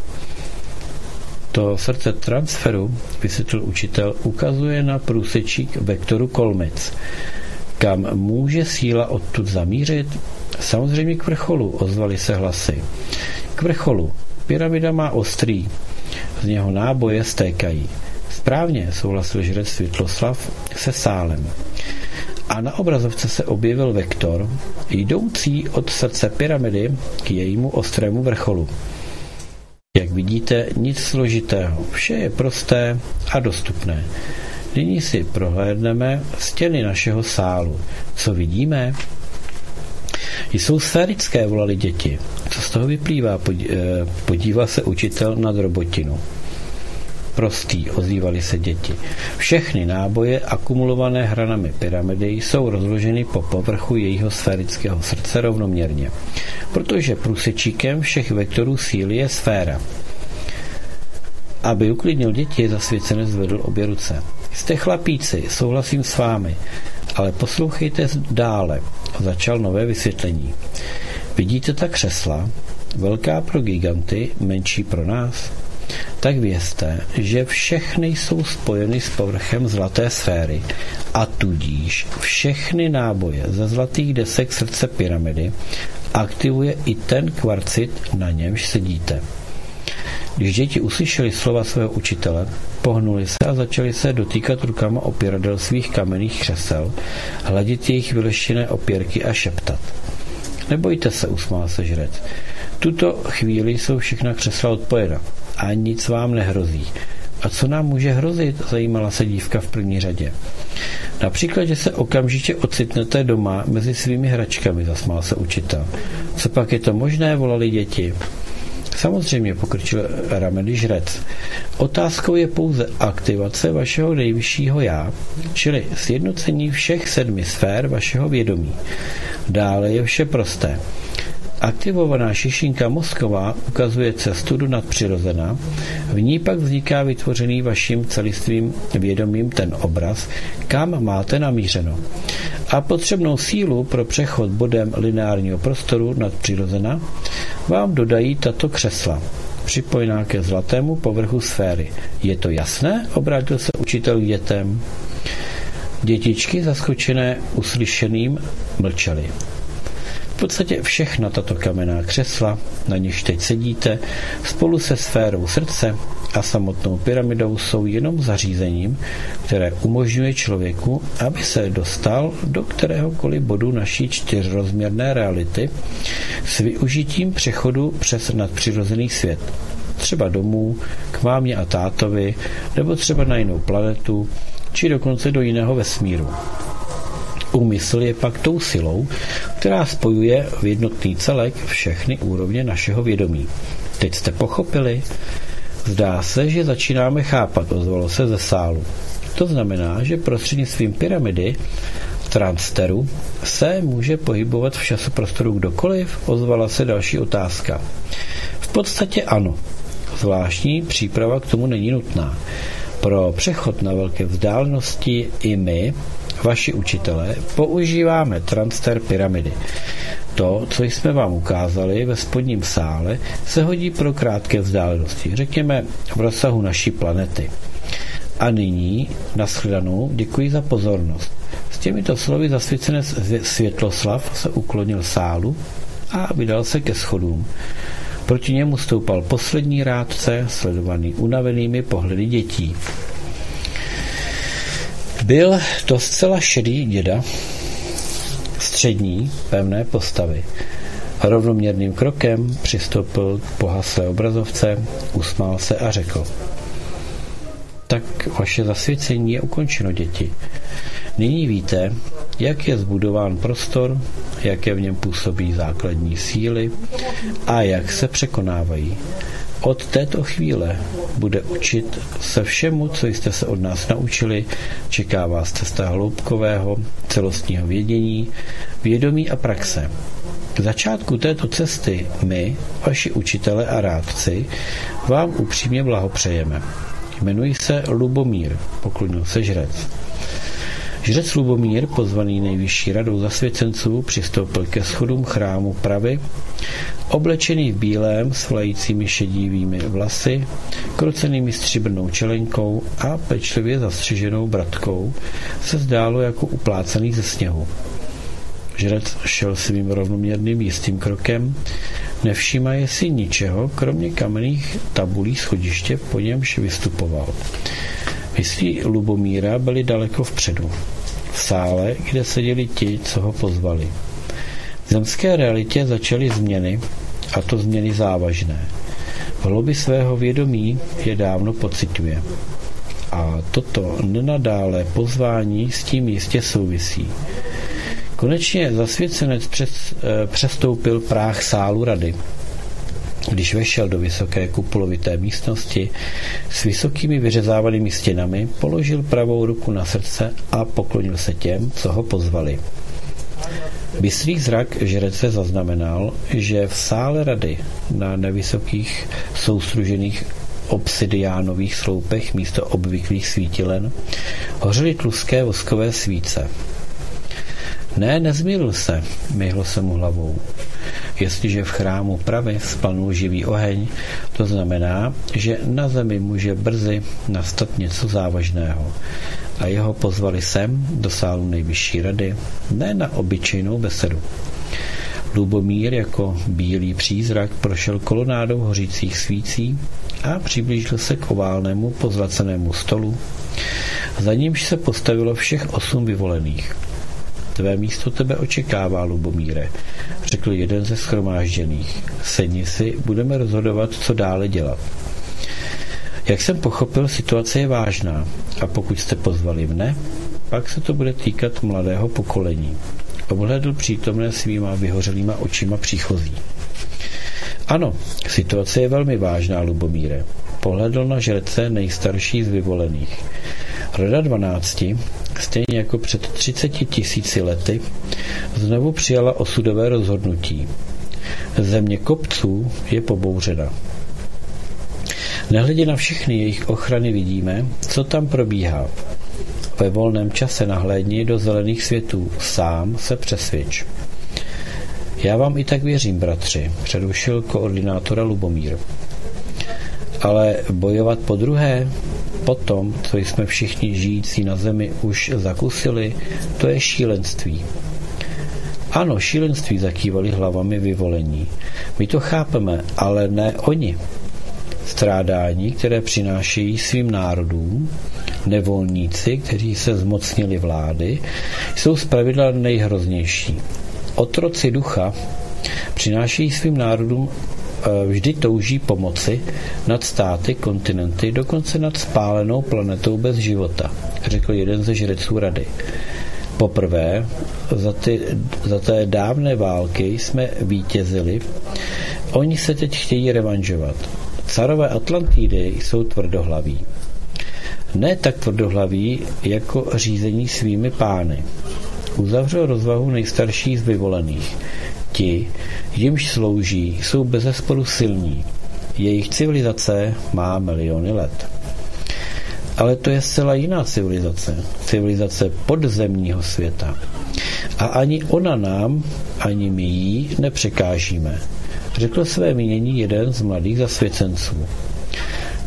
To srdce transferu, vysvětlil učitel, ukazuje na průsečík vektoru kolmic. Kam může síla odtud zamířit? Samozřejmě k vrcholu, ozvali se hlasy. K vrcholu. Pyramida má ostrý, z něho náboje stékají. Správně souhlasil žrec Světloslav se sálem. A na obrazovce se objevil vektor, jdoucí od srdce pyramidy k jejímu ostrému vrcholu. Jak vidíte, nic složitého, vše je prosté a dostupné. Nyní si prohlédneme stěny našeho sálu. Co vidíme? Jsou sférické, volali děti. Co z toho vyplývá? Eh, podívá se učitel na drobotinu prostý, ozývali se děti. Všechny náboje akumulované hranami pyramidy jsou rozloženy po povrchu jejího sférického srdce rovnoměrně, protože průsečíkem všech vektorů síly je sféra. Aby uklidnil děti, zasvěcenec zvedl obě ruce. Jste chlapíci, souhlasím s vámi, ale poslouchejte dále. Začal nové vysvětlení. Vidíte ta křesla? Velká pro giganty, menší pro nás? Tak vězte, že všechny jsou spojeny s povrchem zlaté sféry a tudíž všechny náboje ze zlatých desek srdce pyramidy aktivuje i ten kvarcit, na němž sedíte. Když děti uslyšeli slova svého učitele, pohnuli se a začali se dotýkat rukama opěradel svých kamenných křesel, hladit jejich vyleštěné opěrky a šeptat. Nebojte se, usmál se žrec. Tuto chvíli jsou všechna křesla odpojena a nic vám nehrozí. A co nám může hrozit, zajímala se dívka v první řadě. Například, že se okamžitě ocitnete doma mezi svými hračkami, zasmál se učitel. Co pak je to možné, volali děti. Samozřejmě, pokrčil rameny žrec. Otázkou je pouze aktivace vašeho nejvyššího já, čili sjednocení všech sedmi sfér vašeho vědomí. Dále je vše prosté. Aktivovaná šišinka mozková ukazuje cestu do nadpřirozena, v ní pak vzniká vytvořený vaším celistvým vědomím ten obraz, kam máte namířeno. A potřebnou sílu pro přechod bodem lineárního prostoru nadpřirozena vám dodají tato křesla připojená ke zlatému povrchu sféry. Je to jasné? Obrátil se učitel dětem. Dětičky zaskočené uslyšeným mlčely podstatě všechna tato kamenná křesla, na něž teď sedíte, spolu se sférou srdce a samotnou pyramidou jsou jenom zařízením, které umožňuje člověku, aby se dostal do kteréhokoliv bodu naší čtyřrozměrné reality s využitím přechodu přes nadpřirozený svět. Třeba domů, k mámě a tátovi, nebo třeba na jinou planetu, či dokonce do jiného vesmíru. Úmysl je pak tou silou, která spojuje v jednotný celek všechny úrovně našeho vědomí. Teď jste pochopili? Zdá se, že začínáme chápat, ozvalo se ze sálu. To znamená, že prostřednictvím pyramidy transteru se může pohybovat v času prostoru kdokoliv? Ozvala se další otázka. V podstatě ano. Zvláštní příprava k tomu není nutná. Pro přechod na velké vzdálenosti i my vaši učitelé, používáme transfer pyramidy. To, co jsme vám ukázali ve spodním sále, se hodí pro krátké vzdálenosti, řekněme v rozsahu naší planety. A nyní, nashledanou, děkuji za pozornost. S těmito slovy zasvěcené Světloslav se uklonil sálu a vydal se ke schodům. Proti němu stoupal poslední rádce, sledovaný unavenými pohledy dětí. Byl to zcela šedý děda, střední, pevné postavy. Rovnoměrným krokem přistoupil k pohaslé obrazovce, usmál se a řekl tak vaše zasvěcení je ukončeno, děti. Nyní víte, jak je zbudován prostor, jaké v něm působí základní síly a jak se překonávají. Od této chvíle bude učit se všemu, co jste se od nás naučili. Čeká vás cesta hloubkového, celostního vědění, vědomí a praxe. K začátku této cesty my, vaši učitele a rádci, vám upřímně blahopřejeme. Jmenuji se Lubomír, poklonil se žrec. Žrec Lubomír, pozvaný nejvyšší radou zasvěcenců, přistoupil ke schodům chrámu Pravy, oblečený v bílém s vlajícími šedivými vlasy, krocenými stříbrnou čelenkou a pečlivě zastřiženou bratkou, se zdálo jako uplácaný ze sněhu. Žrec šel svým rovnoměrným jistým krokem, nevšímaje si ničeho, kromě kamenných tabulí schodiště, po němž vystupoval. Myslí Lubomíra byly daleko vpředu. V sále, kde seděli ti, co ho pozvali. V zemské realitě začaly změny, a to změny závažné. V hlobi svého vědomí je dávno pocituje. A toto nenadále pozvání s tím jistě souvisí. Konečně zasvěcenec přes, eh, přestoupil práh sálu rady když vešel do vysoké kupulovité místnosti s vysokými vyřezávanými stěnami, položil pravou ruku na srdce a poklonil se těm, co ho pozvali. Bystrý zrak žrece zaznamenal, že v sále rady na nevysokých soustružených obsidiánových sloupech místo obvyklých svítilen hořely tluské voskové svíce. Ne, nezmýlil se, myhlo se mu hlavou. Jestliže v chrámu pravy splanul živý oheň, to znamená, že na zemi může brzy nastat něco závažného. A jeho pozvali sem do sálu nejvyšší rady, ne na obyčejnou besedu. Lubomír jako bílý přízrak prošel kolonádou hořících svící a přiblížil se k oválnému pozlacenému stolu, za nímž se postavilo všech osm vyvolených. Tvé místo tebe očekává, Lubomíre, řekl jeden ze schromážděných. Sedni si, budeme rozhodovat, co dále dělat. Jak jsem pochopil, situace je vážná a pokud jste pozvali mne, pak se to bude týkat mladého pokolení. Obhledl přítomné svýma vyhořelýma očima příchozí. Ano, situace je velmi vážná, Lubomíre. Pohledl na žrece nejstarší z vyvolených. Rada 12, stejně jako před 30 tisíci lety, znovu přijala osudové rozhodnutí. Země kopců je pobouřena. Nehledě na všechny jejich ochrany vidíme, co tam probíhá. Ve volném čase nahlédni do zelených světů, sám se přesvědč. Já vám i tak věřím, bratři, přerušil koordinátora Lubomír. Ale bojovat po druhé, po tom, co jsme všichni žijící na zemi už zakusili, to je šílenství. Ano, šílenství zakývali hlavami vyvolení. My to chápeme, ale ne oni. Strádání, které přinášejí svým národům, nevolníci, kteří se zmocnili vlády, jsou zpravidla nejhroznější. Otroci ducha přinášejí svým národům vždy touží pomoci nad státy, kontinenty, dokonce nad spálenou planetou bez života, řekl jeden ze žreců rady. Poprvé za, ty, za té dávné války jsme vítězili, oni se teď chtějí revanžovat. Carové Atlantidy jsou tvrdohlaví. Ne tak tvrdohlaví jako řízení svými pány. Uzavřel rozvahu nejstarší z vyvolených. Ti, jimž slouží, jsou bezesporu silní. Jejich civilizace má miliony let. Ale to je zcela jiná civilizace. Civilizace podzemního světa. A ani ona nám, ani my jí nepřekážíme. Řekl své mínění jeden z mladých zasvěcenců.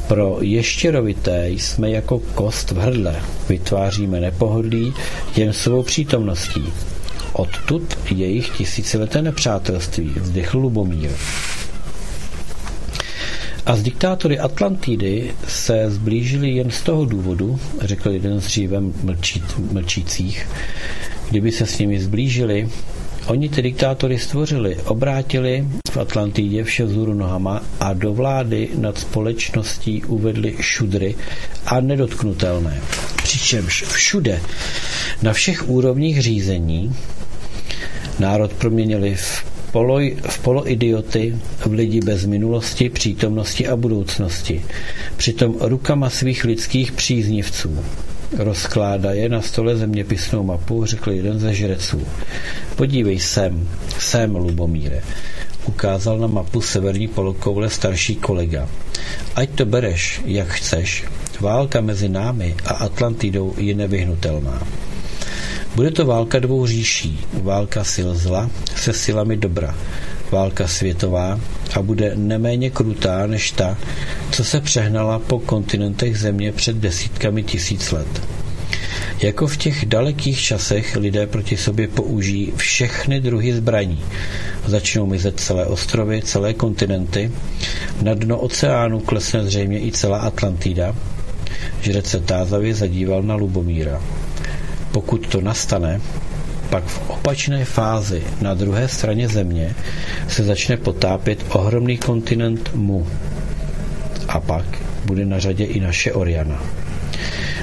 Pro ještěrovité jsme jako kost v hrdle. Vytváříme nepohodlí jen svou přítomností. Odtud jejich tisícileté nepřátelství, vzdychl Lubomír. A z diktátory Atlantidy se zblížili jen z toho důvodu, řekl jeden z dříve mlčí, mlčících, kdyby se s nimi zblížili, Oni ty diktátory stvořili, obrátili v Atlantidě vše vzhůru nohama a do vlády nad společností uvedli šudry a nedotknutelné. Přičemž všude, na všech úrovních řízení, národ proměnili v polo, v poloidioty, v lidi bez minulosti, přítomnosti a budoucnosti. Přitom rukama svých lidských příznivců. Rozkládá je na stole zeměpisnou mapu, řekl jeden ze žreců. Podívej sem, sem, Lubomíre. Ukázal na mapu severní polokoule starší kolega. Ať to bereš, jak chceš, válka mezi námi a Atlantidou je nevyhnutelná. Bude to válka dvou říší, válka sil zla se silami dobra, válka světová a bude neméně krutá než ta, co se přehnala po kontinentech země před desítkami tisíc let. Jako v těch dalekých časech lidé proti sobě použijí všechny druhy zbraní. Začnou mizet celé ostrovy, celé kontinenty, na dno oceánu klesne zřejmě i celá Atlantida. Žrec se tázavě zadíval na Lubomíra. Pokud to nastane, pak v opačné fázi na druhé straně země se začne potápět ohromný kontinent Mu. A pak bude na řadě i naše Oriana.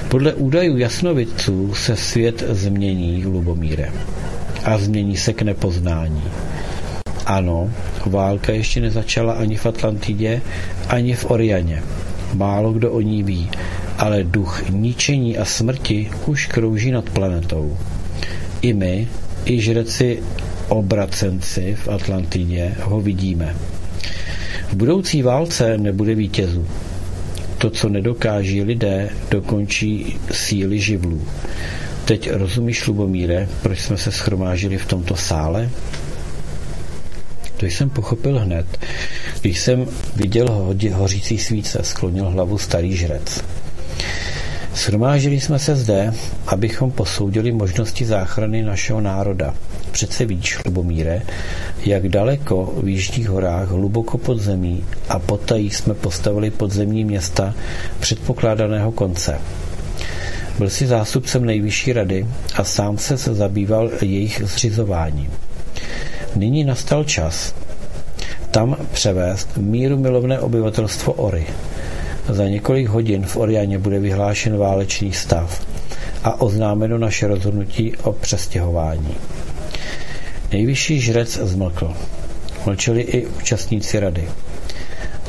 Podle údajů jasnovidců se svět změní, Lubomíre. A změní se k nepoznání. Ano, válka ještě nezačala ani v Atlantidě, ani v Orianě. Málo kdo o ní ví, ale duch ničení a smrti už krouží nad planetou. I my, i žreci obracenci v Atlantidě ho vidíme. V budoucí válce nebude vítězů. To, co nedokáží lidé, dokončí síly živlů. Teď rozumíš, Lubomíre, proč jsme se schromážili v tomto sále? To jsem pochopil hned, když jsem viděl hořící svíce, sklonil hlavu starý žrec. Shromážili jsme se zde, abychom posoudili možnosti záchrany našeho národa. Přece víš, Lubomíre, jak daleko v Jižních horách, hluboko pod zemí a potají jsme postavili podzemní města předpokládaného konce. Byl si zástupcem nejvyšší rady a sám se zabýval jejich zřizováním. Nyní nastal čas tam převést míru milovné obyvatelstvo Ory. Za několik hodin v Orianě bude vyhlášen válečný stav a oznámeno naše rozhodnutí o přestěhování. Nejvyšší žrec zmlkl. Mlčeli i účastníci rady.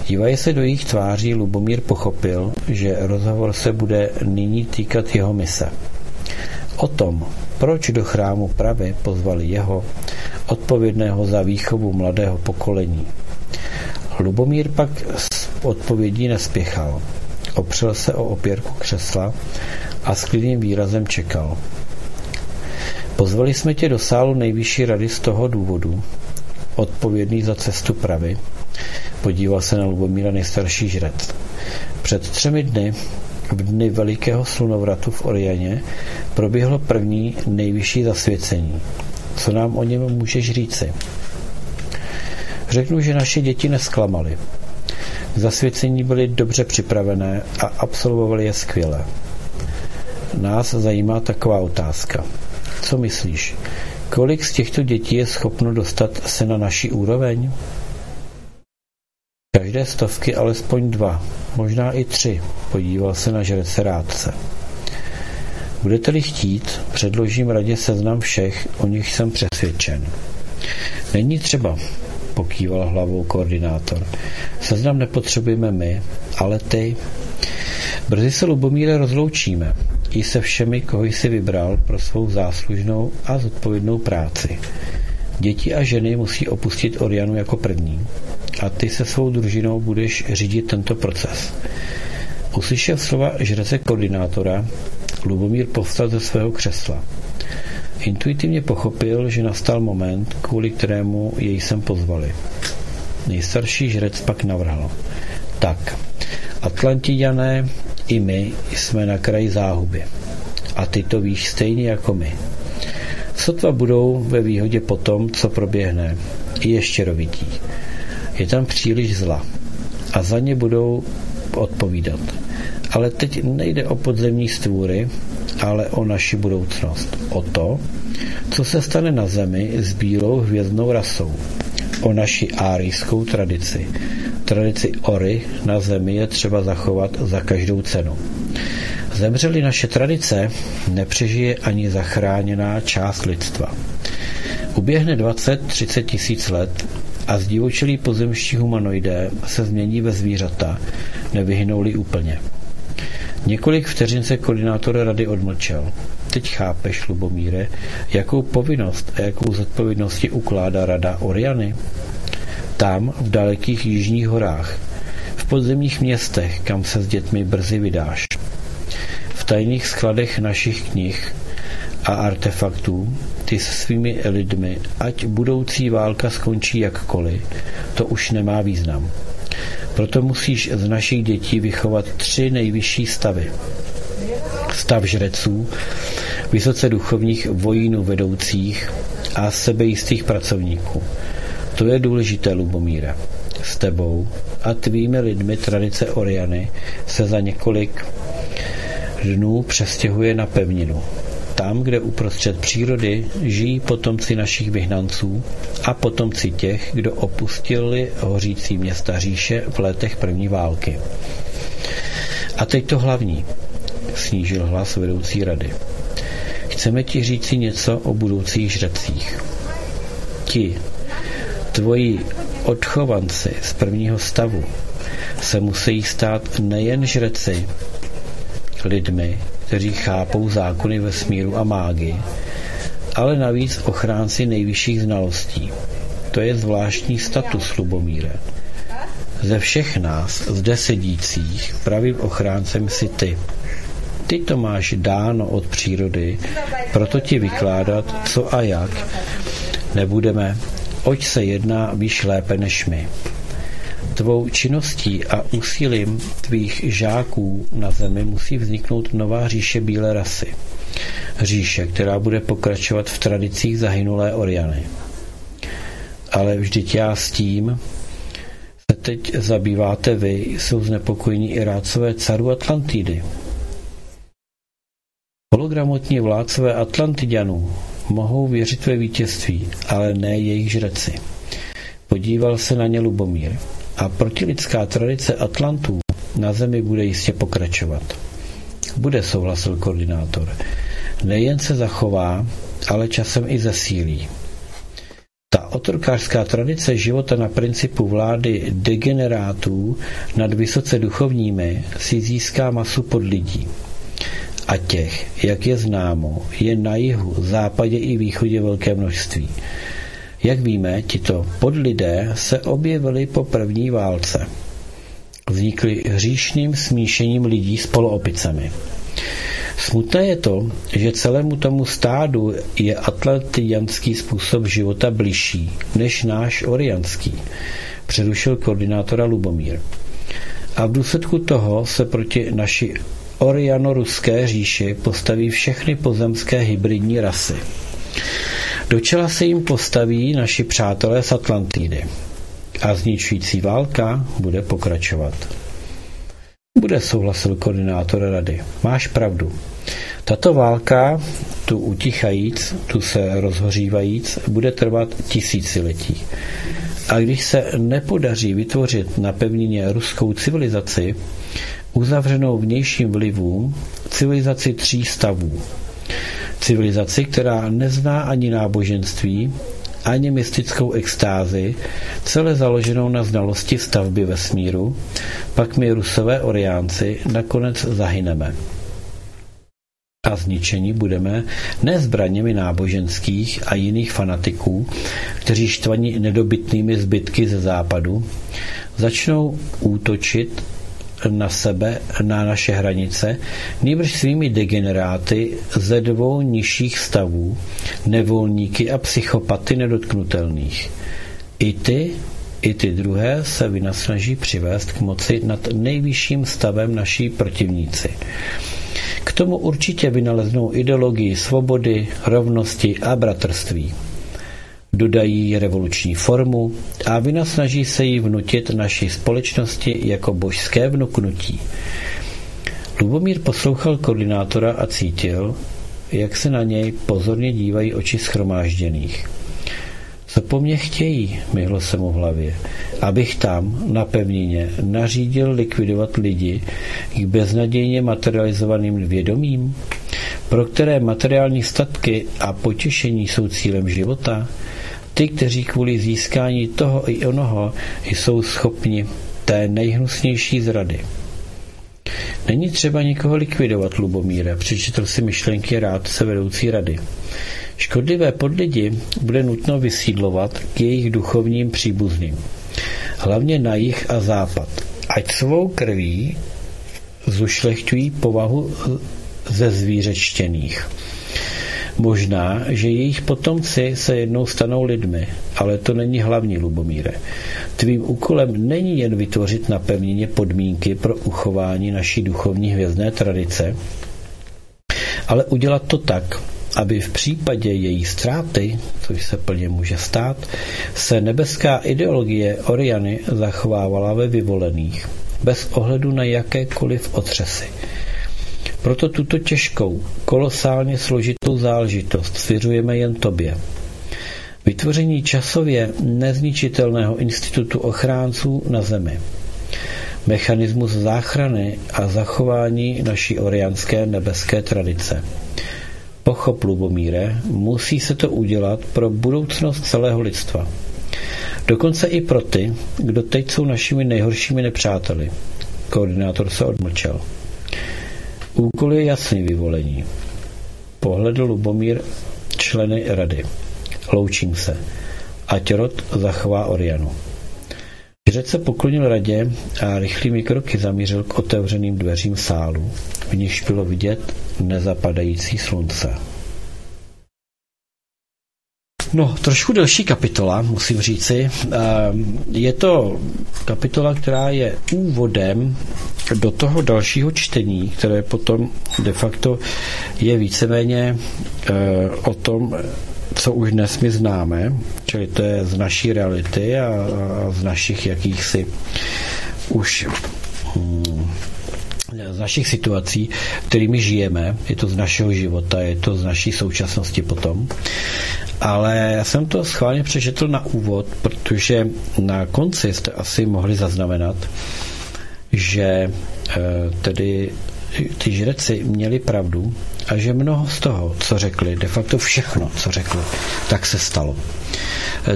Dívají se do jejich tváří, Lubomír pochopil, že rozhovor se bude nyní týkat jeho mise. O tom, proč do chrámu Pravy pozvali jeho, odpovědného za výchovu mladého pokolení. Lubomír pak s odpovědí nespěchal. Opřel se o opěrku křesla a s klidným výrazem čekal. Pozvali jsme tě do sálu nejvyšší rady z toho důvodu, odpovědný za cestu pravy, podíval se na Lubomíra nejstarší žrec. Před třemi dny, v dny velikého slunovratu v Orianě, proběhlo první nejvyšší zasvěcení. Co nám o něm můžeš říci? Řeknu, že naše děti nesklamaly. Zasvěcení byly dobře připravené a absolvovali je skvěle. Nás zajímá taková otázka. Co myslíš? Kolik z těchto dětí je schopno dostat se na naší úroveň? Každé stovky alespoň dva, možná i tři, podíval se na žrece rádce. Budete-li chtít, předložím radě seznam všech, o nich jsem přesvědčen. Není třeba, pokýval hlavou koordinátor. Seznam nepotřebujeme my, ale ty. Brzy se Lubomíre rozloučíme i se všemi, koho jsi vybral pro svou záslužnou a zodpovědnou práci. Děti a ženy musí opustit Orianu jako první a ty se svou družinou budeš řídit tento proces. Uslyšel slova žrece koordinátora, Lubomír povstal ze svého křesla. Intuitivně pochopil, že nastal moment, kvůli kterému jej sem pozvali. Nejstarší žrec pak navrhl. Tak, Atlantidané i my jsme na kraji záhuby. A ty to víš stejně jako my. Sotva budou ve výhodě po tom, co proběhne, i ještě rovití. Je tam příliš zla. A za ně budou odpovídat. Ale teď nejde o podzemní stvůry, ale o naši budoucnost. O to, co se stane na Zemi s bílou hvězdnou rasou. O naši árijskou tradici. Tradici Ory na Zemi je třeba zachovat za každou cenu. Zemřeli naše tradice, nepřežije ani zachráněná část lidstva. Uběhne 20-30 tisíc let a zdivočilí pozemští humanoidé se změní ve zvířata, nevyhynou-li úplně. Několik vteřin se koordinátor rady odmlčel. Teď chápeš, Lubomíre, jakou povinnost a jakou zodpovědnosti ukládá rada Oriany? Tam, v dalekých jižních horách, v podzemních městech, kam se s dětmi brzy vydáš. V tajných skladech našich knih a artefaktů ty se svými lidmi, ať budoucí válka skončí jakkoliv, to už nemá význam. Proto musíš z našich dětí vychovat tři nejvyšší stavy. Stav žreců, vysoce duchovních vojínů vedoucích a sebejistých pracovníků. To je důležité, Lubomíre. S tebou a tvými lidmi tradice Oriany se za několik dnů přestěhuje na pevninu tam, kde uprostřed přírody žijí potomci našich vyhnanců a potomci těch, kdo opustili hořící města říše v letech první války. A teď to hlavní, snížil hlas vedoucí rady. Chceme ti říci něco o budoucích žrecích. Ti, tvoji odchovanci z prvního stavu, se musí stát nejen žreci, lidmi, kteří chápou zákony vesmíru a mágy, ale navíc ochránci nejvyšších znalostí. To je zvláštní status Lubomíre. Ze všech nás, zde sedících, pravým ochráncem si ty. Ty to máš dáno od přírody, proto ti vykládat, co a jak. Nebudeme, oč se jedná, víš lépe než my. Tvou činností a úsilím tvých žáků na zemi musí vzniknout nová říše bílé rasy. Říše, která bude pokračovat v tradicích zahynulé Oriany. ale vždyť já s tím se teď zabýváte vy, jsou znepokojení i rádcové caru Atlantidy. Hologramotní vládcové Atlantidianů mohou věřit ve vítězství, ale ne jejich žreci. Podíval se na ně Lubomír a protilidská tradice Atlantů na zemi bude jistě pokračovat. Bude, souhlasil koordinátor. Nejen se zachová, ale časem i zesílí. Ta otrokářská tradice života na principu vlády degenerátů nad vysoce duchovními si získá masu pod lidí. A těch, jak je známo, je na jihu, západě i východě velké množství. Jak víme, tito podlidé se objevili po první válce. Vznikli hříšným smíšením lidí s poloopicemi. Smutné je to, že celému tomu stádu je atlantianský způsob života bližší než náš orianský, přerušil koordinátora Lubomír. A v důsledku toho se proti naší oriano-ruské říši postaví všechny pozemské hybridní rasy. Do čela se jim postaví naši přátelé z Atlantidy. A zničující válka bude pokračovat. Bude, souhlasil koordinátor rady. Máš pravdu. Tato válka, tu utichajíc, tu se rozhořívajíc, bude trvat tisíciletí. A když se nepodaří vytvořit na pevnině ruskou civilizaci, uzavřenou vnějším vlivům, civilizaci tří stavů. Civilizaci, která nezná ani náboženství, ani mystickou extázi, celé založenou na znalosti stavby vesmíru, pak my rusové oriánci nakonec zahyneme. A zničení budeme ne zbraněmi náboženských a jiných fanatiků, kteří štvaní nedobytnými zbytky ze západu, začnou útočit na sebe, na naše hranice, nýbrž svými degeneráty ze dvou nižších stavů, nevolníky a psychopaty nedotknutelných. I ty, i ty druhé se vynasnaží přivést k moci nad nejvyšším stavem naší protivníci. K tomu určitě vynaleznou ideologii svobody, rovnosti a bratrství dodají revoluční formu a vynasnaží se jí vnutit naší společnosti jako božské vnuknutí. Lubomír poslouchal koordinátora a cítil, jak se na něj pozorně dívají oči schromážděných. Co po mně chtějí, myhlo se mu v hlavě, abych tam, na pevnině, nařídil likvidovat lidi k beznadějně materializovaným vědomím, pro které materiální statky a potěšení jsou cílem života, ty, kteří kvůli získání toho i onoho jsou schopni té nejhnusnější zrady. Není třeba nikoho likvidovat, Lubomíre, přečetl si myšlenky rádce vedoucí rady. Škodlivé podlidi bude nutno vysídlovat k jejich duchovním příbuzným. Hlavně na jich a západ. Ať svou krví zušlechťují povahu ze zvířečtěných. Možná, že jejich potomci se jednou stanou lidmi, ale to není hlavní, Lubomíre. Tvým úkolem není jen vytvořit na pevnině podmínky pro uchování naší duchovní hvězdné tradice, ale udělat to tak, aby v případě její ztráty, což se plně může stát, se nebeská ideologie Oriany zachovávala ve vyvolených, bez ohledu na jakékoliv otřesy. Proto tuto těžkou, kolosálně složitou záležitost svěřujeme jen tobě. Vytvoření časově nezničitelného institutu ochránců na Zemi. Mechanismus záchrany a zachování naší orianské nebeské tradice. Pochop, Lubomíre, musí se to udělat pro budoucnost celého lidstva. Dokonce i pro ty, kdo teď jsou našimi nejhoršími nepřáteli. Koordinátor se odmlčel. Úkol je jasný vyvolení. Pohledl Lubomír členy rady. Loučím se. Ať rod zachová Orianu. Žrec se poklonil radě a rychlými kroky zamířil k otevřeným dveřím sálu, v níž bylo vidět nezapadající slunce. No, trošku delší kapitola, musím říci. Ehm, je to kapitola, která je úvodem do toho dalšího čtení, které potom de facto je víceméně eh, o tom, co už dnes my známe, čili to je z naší reality a, z našich jakýchsi už hmm, z našich situací, kterými žijeme, je to z našeho života, je to z naší současnosti potom. Ale já jsem to schválně přečetl na úvod, protože na konci jste asi mohli zaznamenat, že eh, tedy ty žreci měli pravdu a že mnoho z toho, co řekli, de facto všechno, co řekli, tak se stalo.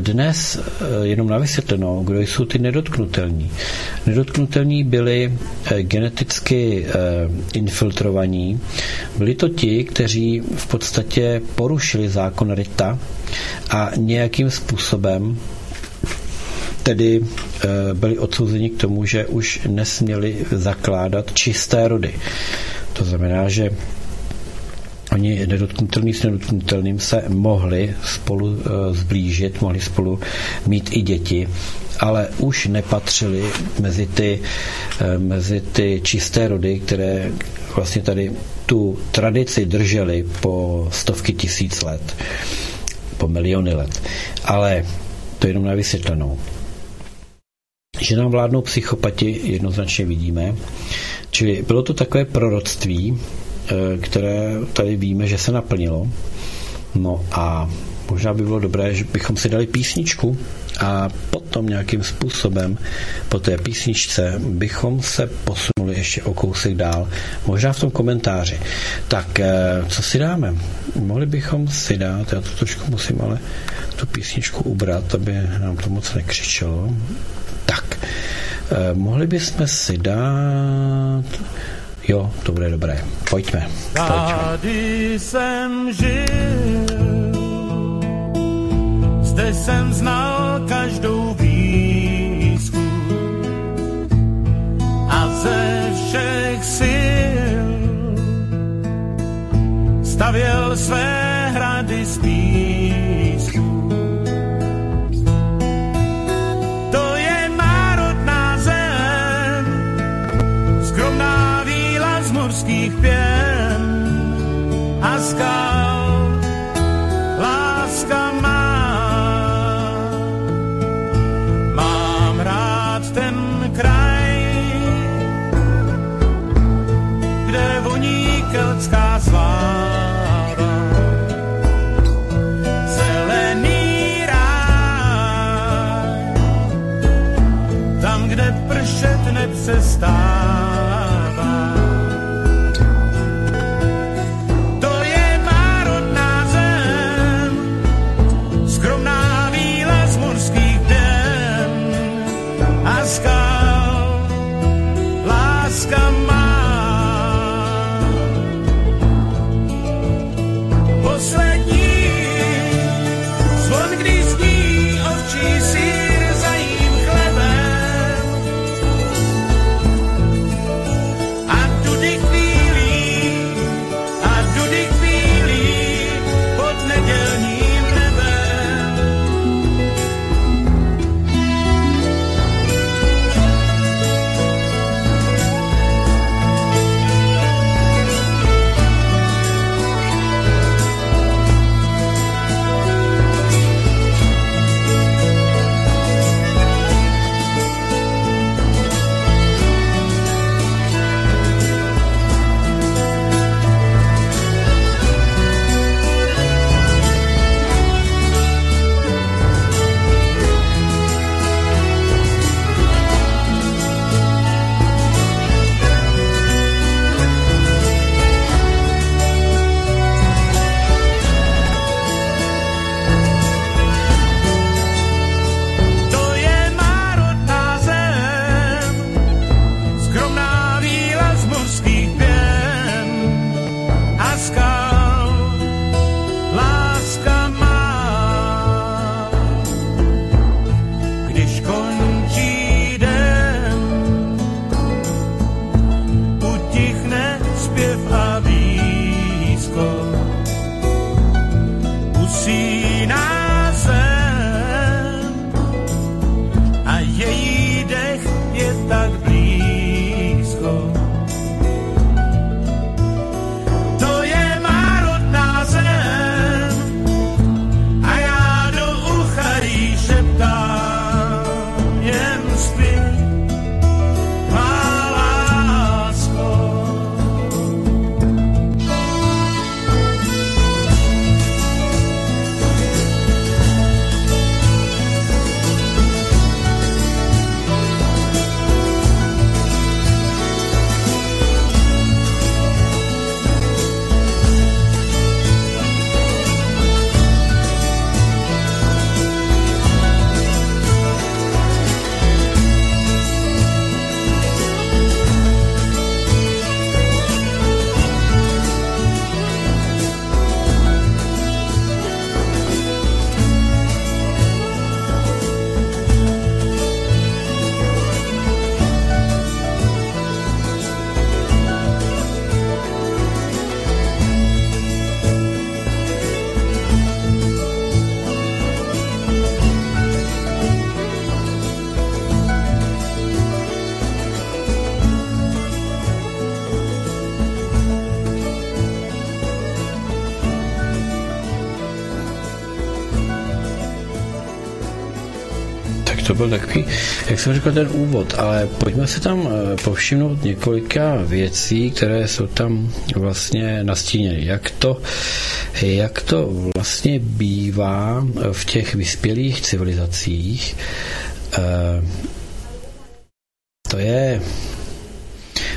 Dnes eh, jenom na vysvětlenou, kdo jsou ty nedotknutelní. Nedotknutelní byli eh, geneticky eh, infiltrovaní. Byli to ti, kteří v podstatě porušili zákon Rita a nějakým způsobem tedy byli odsouzeni k tomu, že už nesměli zakládat čisté rody. To znamená, že oni nedotknutelní s nedotknutelným se mohli spolu eh, zblížit, mohli spolu mít i děti, ale už nepatřili mezi ty, eh, mezi ty čisté rody, které vlastně tady tu tradici drželi po stovky tisíc let, po miliony let. Ale to je jenom na vysvětlenou. Že nám vládnou psychopati, jednoznačně vidíme. Čili bylo to takové proroctví, které tady víme, že se naplnilo. No a možná by bylo dobré, že bychom si dali písničku a potom nějakým způsobem po té písničce bychom se posunuli ještě o kousek dál, možná v tom komentáři. Tak, eh, co si dáme? Mohli bychom si dát, já to trošku musím ale tu písničku ubrat, aby nám to moc nekřičelo. Tak, eh, mohli bychom si dát Jo, to bude dobré. Pojďme. Tady jsem žil, zde jsem znal každou výzku a ze všech sil stavěl své hrady spíš. Mořských pěn a skal. Láska má, mám rád ten kraj, kde voní keltská sláva. Zelený ráj, tam, kde pršet nepřestává. Byl takový, jak jsem řekl, ten úvod, ale pojďme se tam eh, povšimnout několika věcí, které jsou tam vlastně nastíněny. Jak to, jak to vlastně bývá v těch vyspělých civilizacích, eh, to je,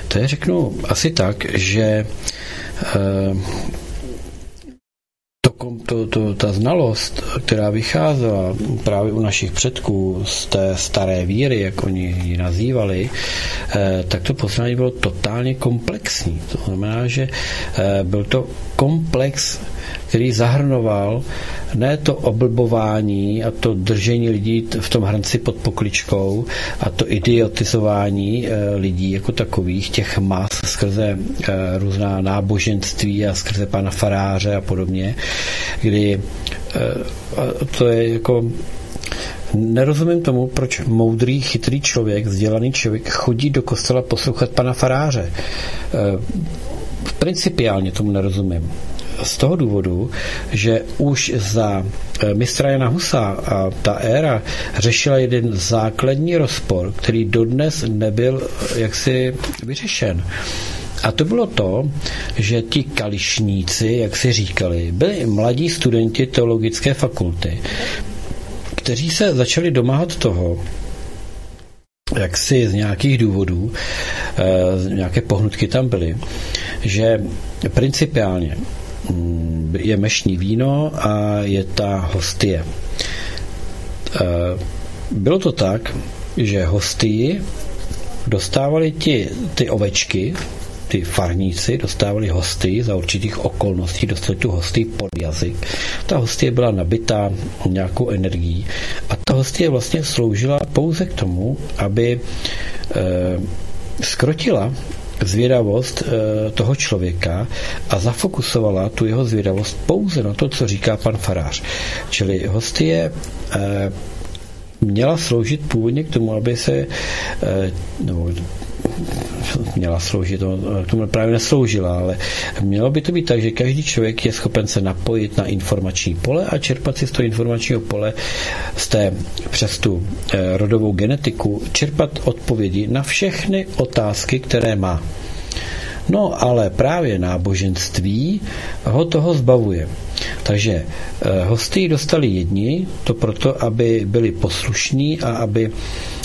to je řeknu asi tak, že to, to, ta znalost, která vycházela právě u našich předků z té staré víry, jak oni ji nazývali, eh, tak to poznání bylo totálně komplexní. To znamená, že eh, byl to komplex který zahrnoval ne to oblbování a to držení lidí v tom hrnci pod pokličkou a to idiotizování eh, lidí jako takových, těch mas skrze eh, různá náboženství a skrze pana faráře a podobně, kdy eh, to je jako Nerozumím tomu, proč moudrý, chytrý člověk, vzdělaný člověk chodí do kostela poslouchat pana faráře. Principiálně tomu nerozumím z toho důvodu, že už za eh, mistra Jana Husa a ta éra řešila jeden základní rozpor, který dodnes nebyl eh, jaksi vyřešen. A to bylo to, že ti kališníci, jak si říkali, byli mladí studenti teologické fakulty, kteří se začali domáhat toho, jak si z nějakých důvodů, e, nějaké pohnutky tam byly, že principiálně je mešní víno a je ta hostie. E, bylo to tak, že hostii dostávali ti, ty ovečky, ty farníci dostávali hosty za určitých okolností, dostali tu hosty pod jazyk. Ta hostie byla nabitá nějakou energií a ta hostie vlastně sloužila pouze k tomu, aby e, skrotila zvědavost eh, toho člověka a zafokusovala tu jeho zvědavost pouze na to, co říká pan farář. Čili hostie eh, měla sloužit původně k tomu, aby se eh, nebo měla sloužit, k tomu právě nesloužila, ale mělo by to být tak, že každý člověk je schopen se napojit na informační pole a čerpat si z toho informačního pole z té, přes tu eh, rodovou genetiku, čerpat odpovědi na všechny otázky, které má. No ale právě náboženství ho toho zbavuje. Takže eh, hosty dostali jedni, to proto, aby byli poslušní a aby eh,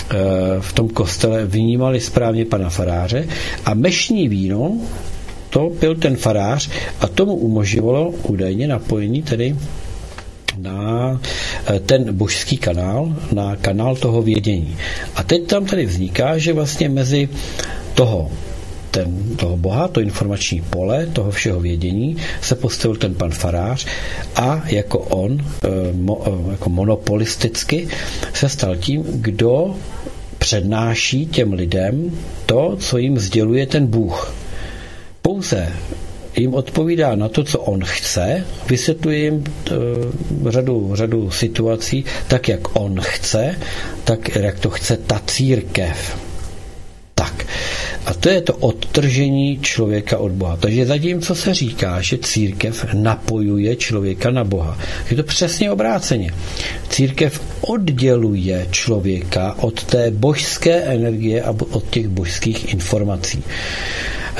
v tom kostele vnímali správně pana faráře a mešní víno to byl ten farář a tomu umožňovalo údajně napojení tedy na eh, ten božský kanál, na kanál toho vědění. A teď tam tady vzniká, že vlastně mezi toho ten, toho Boha, to informační pole, toho všeho vědění, se postavil ten pan farář a jako on, eh, mo, eh, jako monopolisticky, se stal tím, kdo přednáší těm lidem to, co jim sděluje ten Bůh. Pouze jim odpovídá na to, co on chce, vysvětluje jim uh, řadu, řadu situací tak, jak on chce, tak, jak to chce ta církev. Tak. A to je to odtržení člověka od Boha. Takže zatímco se říká, že církev napojuje člověka na Boha, je to přesně obráceně. Církev odděluje člověka od té božské energie a od těch božských informací.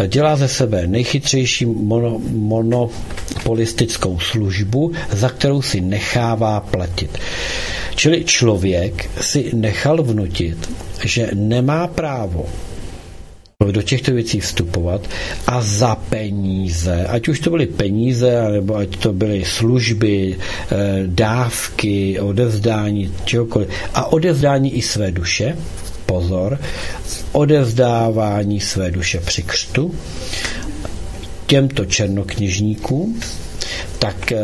Dělá ze sebe nejchytřejší mono, monopolistickou službu, za kterou si nechává platit. Čili člověk si nechal vnutit, že nemá právo do těchto věcí vstupovat a za peníze, ať už to byly peníze, nebo ať to byly služby, eh, dávky, odevzdání, čehokoliv, a odevzdání i své duše, pozor, odevzdávání své duše při křtu, těmto černokněžníkům, tak e,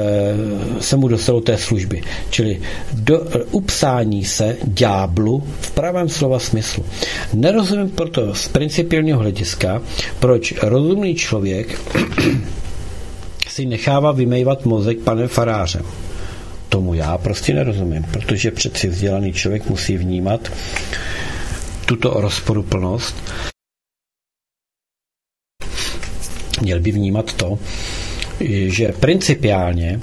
se mu dostalo té služby. Čili do, upsání se ďáblu v pravém slova smyslu. Nerozumím proto z principiálního hlediska, proč rozumný člověk si nechává vymejvat mozek panem farářem. Tomu já prostě nerozumím, protože přeci vzdělaný člověk musí vnímat tuto rozporuplnost měl by vnímat to, že principiálně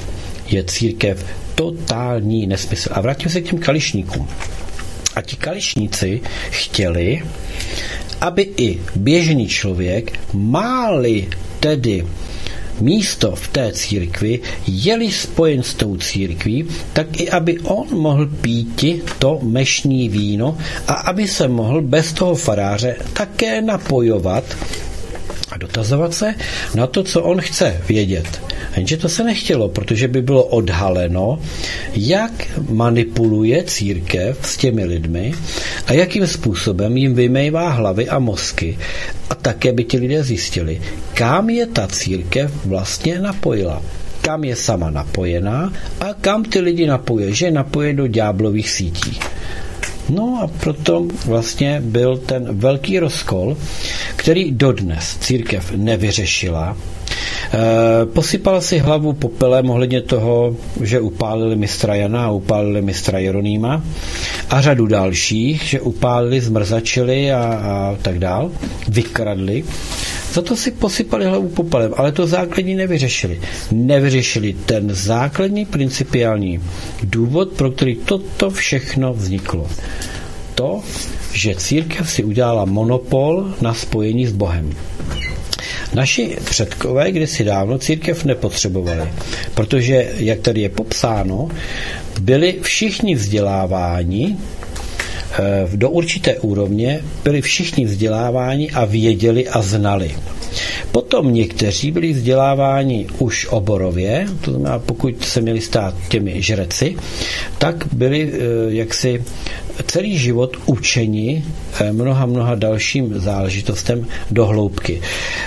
je církev totální nesmysl. A vrátím se k těm kališníkům. A ti kališníci chtěli, aby i běžný člověk, máli tedy místo v té církvi, jeli spojen s tou církví, tak i aby on mohl píti to mešní víno a aby se mohl bez toho faráře také napojovat a dotazovat se na to, co on chce vědět. Jenže to se nechtělo, protože by bylo odhaleno, jak manipuluje církev s těmi lidmi a jakým způsobem jim vymejvá hlavy a mozky. A také by ti lidé zjistili, kam je ta církev vlastně napojila kam je sama napojená a kam ty lidi napoje, že napoje do ďáblových sítí. No a proto vlastně byl ten velký rozkol, který dodnes církev nevyřešila. E, posypala si hlavu popelem ohledně toho, že upálili mistra Jana a upálili mistra Jeronýma a řadu dalších, že upálili, zmrzačili a, a tak dál, vykradli. Za to si posypali hlavu popelem, ale to základní nevyřešili. Nevyřešili ten základní principiální důvod, pro který toto všechno vzniklo. To, že církev si udělala monopol na spojení s Bohem. Naši předkové kdysi dávno církev nepotřebovali, protože, jak tady je popsáno, byli všichni vzděláváni do určité úrovně, byli všichni vzděláváni a věděli a znali. Potom někteří byli vzděláváni už oborově, to znamená, pokud se měli stát těmi žreci, tak byli eh, jaksi celý život učeni eh, mnoha, mnoha dalším záležitostem do hloubky.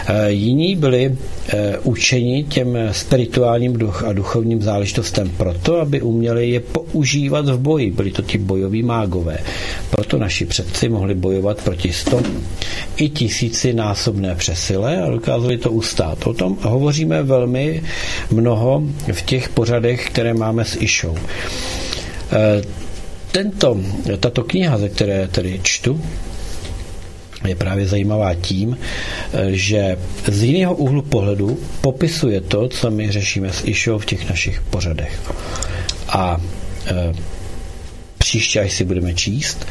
Eh, jiní byli eh, učeni těm spirituálním duch a duchovním záležitostem proto, aby uměli je používat v boji. Byli to ti bojoví mágové. Proto naši předci mohli bojovat proti sto i tisíci násobné přesile a dokázali to ustát. O tom hovoříme velmi mnoho v těch pořadech, které máme s Išou tento, tato kniha, ze které tedy čtu, je právě zajímavá tím, že z jiného úhlu pohledu popisuje to, co my řešíme s Išou v těch našich pořadech. A e, příště, až si budeme číst,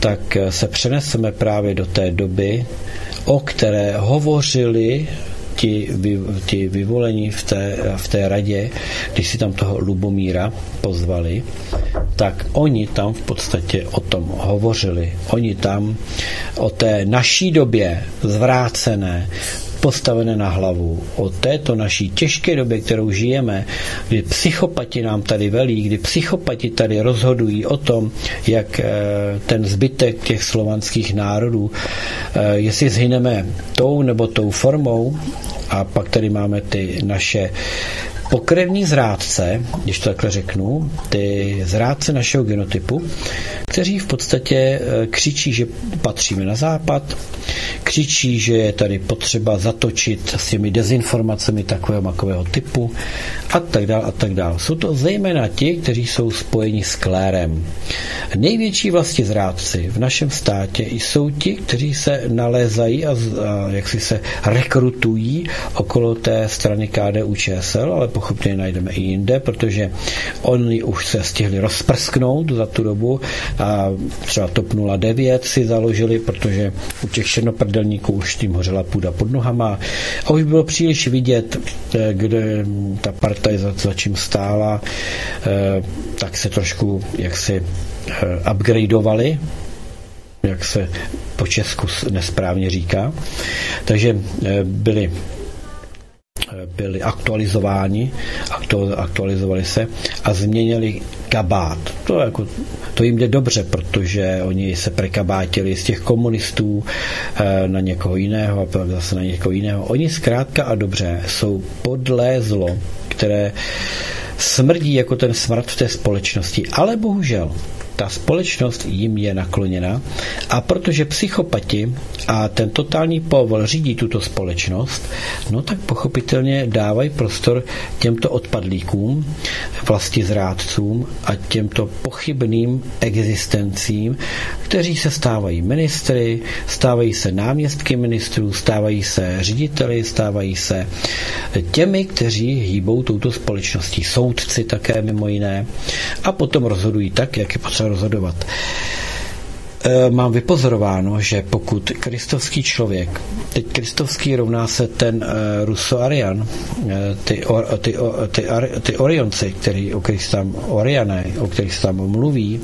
tak se přeneseme právě do té doby, o které hovořili ti, vy, ti vyvolení v té, v té radě, když si tam toho Lubomíra pozvali, tak oni tam v podstatě o tom hovořili. Oni tam o té naší době zvrácené postavené na hlavu. O této naší těžké době, kterou žijeme, kdy psychopati nám tady velí, kdy psychopati tady rozhodují o tom, jak eh, ten zbytek těch slovanských národů, eh, jestli zhyneme tou nebo tou formou, a pak tady máme ty naše pokrevní zrádce, když to takhle řeknu, ty zrádce našeho genotypu, kteří v podstatě eh, křičí, že patříme na západ, křičí, že je tady potřeba zatočit s těmi dezinformacemi takového makového typu a tak dál a tak dál. Jsou to zejména ti, kteří jsou spojeni s klérem. Největší vlasti zrádci v našem státě jsou ti, kteří se nalézají a, a jak si se rekrutují okolo té strany KDU ČSL, ale pochopně najdeme i jinde, protože oni už se stihli rozprsknout za tu dobu a třeba TOP 09 si založili, protože u těch černoprdelníků už tím hořela půda pod nohama a už bylo příliš vidět, eh, kde ta partaj za, za čím stála, eh, tak se trošku jaksi eh, upgradeovali, jak se po Česku nesprávně říká. Takže byli byli aktualizováni, aktualizovali se a změnili kabát. To, jako, to jim jde dobře, protože oni se prekabátili z těch komunistů eh, na někoho jiného a pak zase na někoho jiného. Oni zkrátka a dobře jsou podlé zlo, které smrdí jako ten smrad v té společnosti. Ale bohužel ta společnost jim je nakloněna. A protože psychopati a ten totální povol řídí tuto společnost, no tak pochopitelně dávají prostor těmto odpadlíkům, vlasti zrádcům a těmto pochybným existencím, kteří se stávají ministry, stávají se náměstky ministrů, stávají se řediteli, stávají se těmi, kteří hýbou touto společností, soudci také mimo jiné. A potom rozhodují tak, jak je potřeba rozhodovat. e, mám vypozorováno, že pokud kristovský člověk, teď kristovský rovná se ten e, Russo-Arian, e, ty, or, ty, o, ty, ar, ty Orionci, který, o kterých tam Oriané, o kterých tam mluví,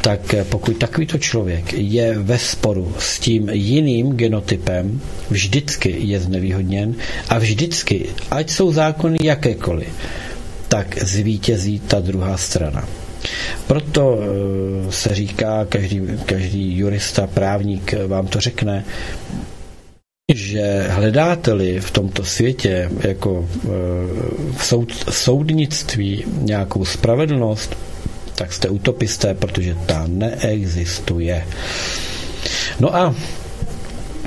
tak pokud takovýto člověk je ve sporu s tím jiným genotypem, vždycky je znevýhodněn a vždycky, ať jsou zákony jakékoliv, tak zvítězí ta druhá strana. Proto eh, se říká, každý, každý jurista, právník vám to řekne, že hledáte-li v tomto světě jako eh, v soud, soudnictví nějakou spravedlnost, tak jste utopisté, protože ta neexistuje. No a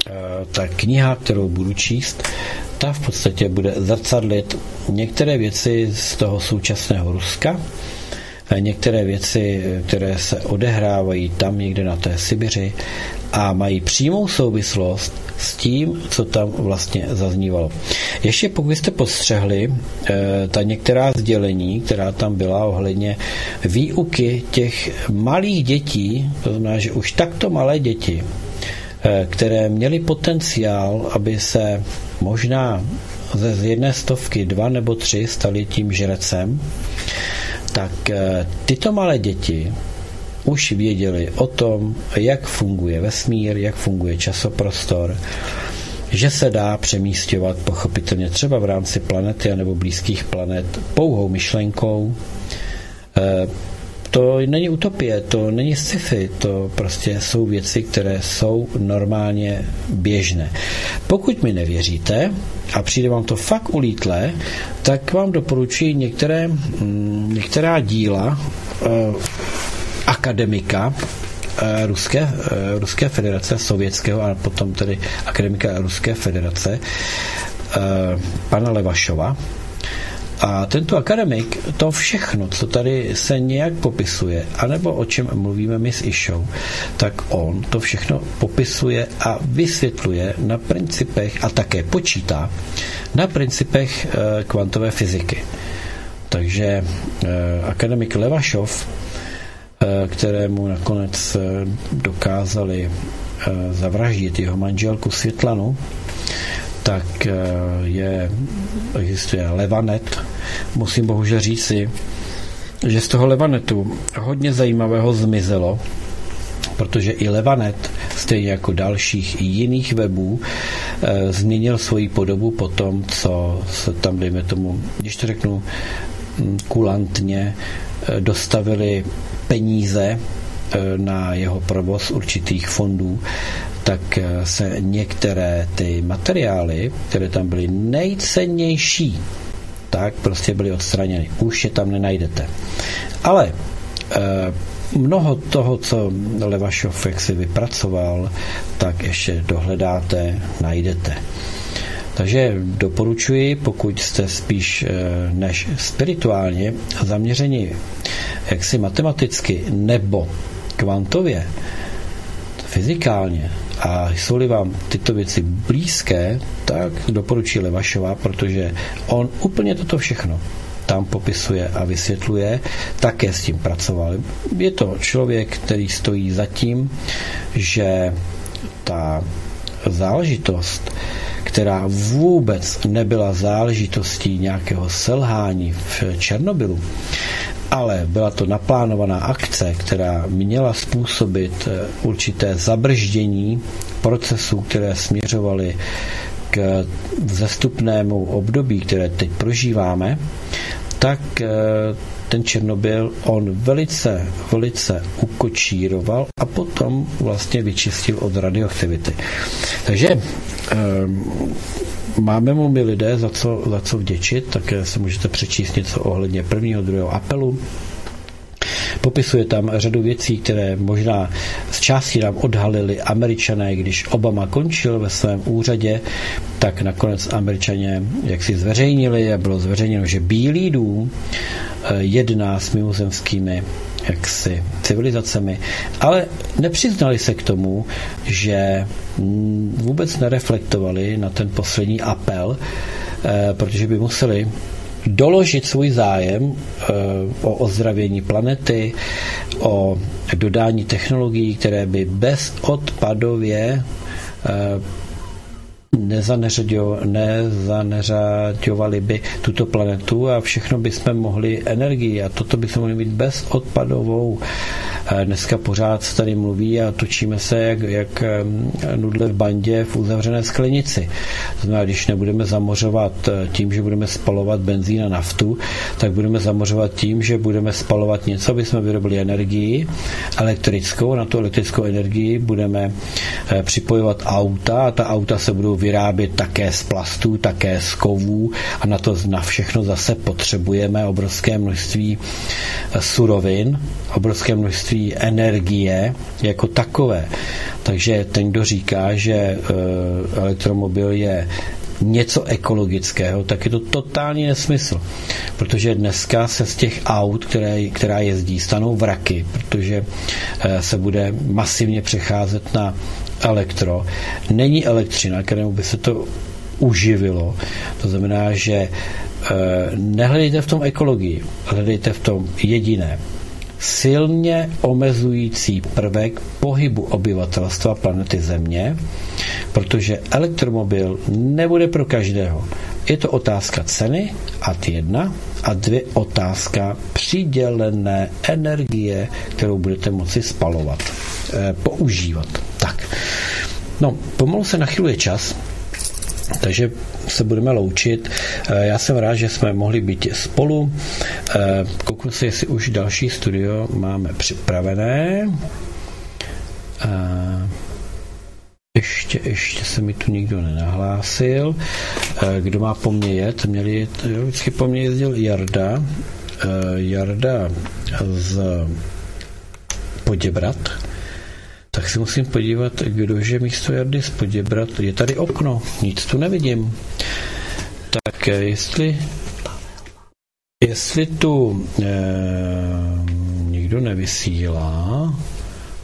eh, ta kniha, kterou budu číst, ta v podstatě bude zrcadlit některé věci z toho současného Ruska, některé věci, které se odehrávají tam někde na té Sibiři a mají přímou souvislost s tím, co tam vlastně zaznívalo. Ještě pokud jste postřehli eh, ta některá sdělení, která tam byla ohledně výuky těch malých dětí, to znamená, že už takto malé děti, eh, které měly potenciál, aby se možná ze jedné stovky dva nebo tři stali tím žrecem, tak eh, tyto malé děti už věděli o tom, jak funguje vesmír, jak funguje časoprostor, že se dá přemístěvat pochopitelně třeba v rámci planety nebo blízkých planet pouhou myšlenkou. Eh, to není utopie, to není sci-fi, to prostě jsou věci, které jsou normálně běžné. Pokud mi nevěříte a přijde vám to fakt ulítlé, tak vám doporučuji některé, mm, některá díla eh, akademika eh, Ruské, eh, Ruské federace, sovětského a potom tedy akademika Ruské federace, pana Levašova, a tento akademik to všechno, co tady se nějak popisuje, anebo o čem mluvíme my s Išou, tak on to všechno popisuje a vysvětluje na principech a také počítá na principech e, kvantové fyziky. Takže e, akademik Levašov, e, kterému nakonec dokázali zavraždit jeho manželku Světlanu, tak eh, je, existuje Levanet. Musím bohužel říci, že z toho Levanetu hodně zajímavého zmizelo, protože i Levanet, stejně jako dalších jiných webů, e, změnil svoji podobu po tom, co se tam, dejme tomu, když to řeknu mm, kulantně, e, dostavili peníze na jeho provoz určitých fondů tak eh, se některé ty materiály, které tam byly nejcennější, tak prostě byly odstraněny. Už je tam nenajdete. Ale e, mnoho toho, co Levašov si vypracoval, tak ještě dohledáte, najdete. Takže doporučuji, pokud jste spíš eh, než spirituálně zaměřeni jaksi matematicky nebo kvantově, fyzikálně, a jsou-li vám tyto věci blízké, tak doporučí Levašova, protože on úplně toto všechno tam popisuje a vysvětluje, také s tím pracoval. Je to člověk, který stojí za tím, že ta záležitost, která vůbec nebyla záležitostí nějakého selhání v Černobylu, ale byla to naplánovaná akce, která měla způsobit eh, určité zabrždění procesů, které směřovaly k zestupnému období, které teď prožíváme, tak eh, ten Černobyl on velice, velice ukočíroval a potom vlastně vyčistil od radioaktivity. Takže ehm, máme mu my lidé za co, za co vděčit, tak se můžete přečíst něco ohledně prvního, druhého apelu. Popisuje tam řadu věcí, které možná z části nám odhalili američané, když Obama končil ve svém úřadě, tak nakonec američané jak si zveřejnili a bylo zveřejněno, že Bílý dům eh, jedná s mimozemskými jaksi civilizacemi, ale nepřiznali se k tomu, že vůbec nereflektovali na ten poslední apel, eh, protože by museli doložit svůj zájem o ozdravění planety, o dodání technologií, které by bezodpadově nezaneřaďovali by tuto planetu a všechno bychom mohli energii a toto bychom mohli mít bezodpadovou Dneska pořád tady mluví a točíme se jak, jak nudle v bandě v uzavřené sklenici. Znamená, když nebudeme zamořovat eh, tím, že budeme spalovat benzín a naftu, tak budeme zamořovat tím, že budeme spalovat něco, aby jsme vyrobili energii elektrickou. Na tu elektrickou energii budeme eh, připojovat auta a ta auta se budou vyrábět také z plastů, také z kovů a na to na všechno zase potřebujeme obrovské množství eh, surovin, obrovské množství množství energie jako takové. Takže ten, kdo říká, že e, elektromobil je něco ekologického, tak je to totální nesmysl. Protože dneska se z těch aut, které, která jezdí, stanou vraky, protože e, se bude masivně přecházet na elektro. Není elektřina, kterému by se to uživilo. To znamená, že e, nehledejte v tom ekologii, hledejte v tom jediné silně omezující prvek pohybu obyvatelstva planety Země, protože elektromobil nebude pro každého. Je to otázka ceny, a jedna, a dvě otázka přidělené energie, kterou budete moci spalovat, eh, používat. Tak, no, pomalu se nachyluje čas, takže se budeme loučit. Eh, já jsem rád, že jsme mohli být spolu. Eh, kouknu se, jestli už další studio máme připravené. Eh, ještě, ještě se mi tu nikdo nenahlásil. Kdo má po mně jet? Měli jet, jo, vždycky po mně jezdil Jarda. Jarda z Poděbrat tak si musím podívat, kdože místo Jardy spoděbrat. Je tady okno, nic tu nevidím. Tak eh, jestli jestli tu e, nikdo nevysílá,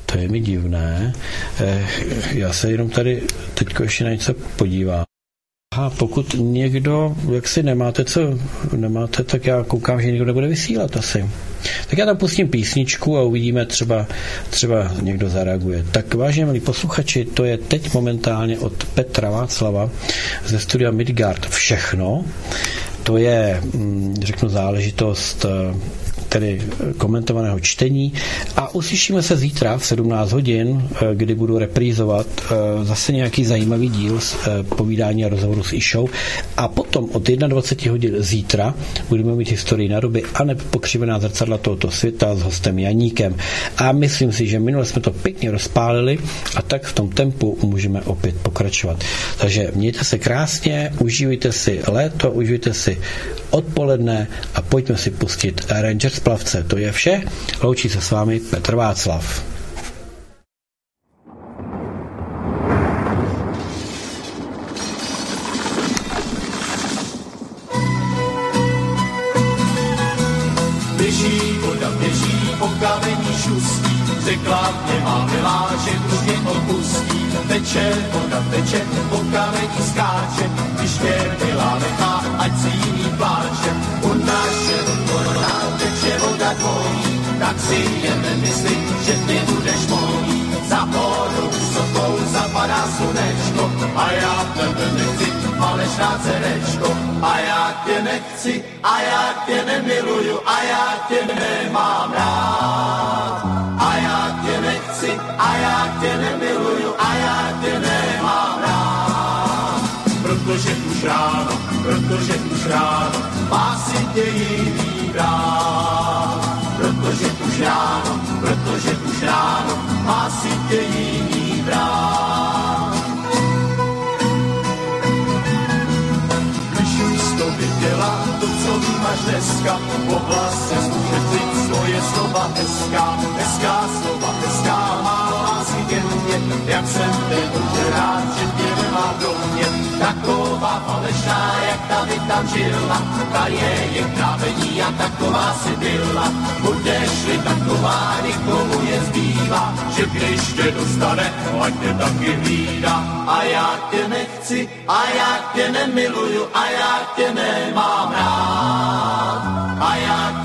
to je mi divné. E, já se jenom tady teď ještě na něco podívám. A pokud někdo, jak si nemáte co, nemáte, tak já koukám, že někdo nebude vysílat asi. Tak já tam pustím písničku a uvidíme, třeba, třeba někdo zareaguje. Tak vážně milí posluchači, to je teď momentálně od Petra Václava ze studia Midgard všechno. To je, mm, řeknu, záležitost tedy komentovaného čtení a uslyšíme se zítra v 17 hodin, eh, kdy budu reprízovat eh, zase nějaký zajímavý díl z eh, povídání a rozhovoru s Išou a potom od 21 hodin zítra budeme mít historii na doby a nepokřivená zrcadla tohoto světa s hostem Janíkem. A myslím si, že minule jsme to pěkně rozpálili a tak v tom tempu můžeme opět pokračovat. Takže mějte se krásně, užívejte si léto, užívejte si odpoledne a pojďme si pustit Rangers plavce. To je vše. Loučí se s vámi Petr Václav. Řekla mě má milá, že mě opustí. Teče voda, teče, po skáče, když mě milá nechá, ať si jiný pláče. Tvojí, tak si jen nemysli, že ty budeš mojí. Za horou vysokou zapadá slunečko a já tebe nechci, falešná cerečko. A já tě nechci, a já tě nemiluju, a já tě nemám rád. A já tě nechci, a já tě nemiluju, a já tě nemám rád. Protože už ráno, protože už ráno, má si tě jiný už ráno, protože už ráno, má si tě jiný brát. Když už to viděla, to, co máš dneska, po svoje slova hezká, hezká slova, hezká má lásky mně, jak jsem ten rád, že tě nemá do mě, taková falešná, jak ta by tam žila, ta je je krávení a taková si byla, budeš-li taková, nikomu je zbývá, že když tě dostane, ať tě taky hlídá. A já tě nechci, a já tě nemiluju, a já tě nemám rád. A já tě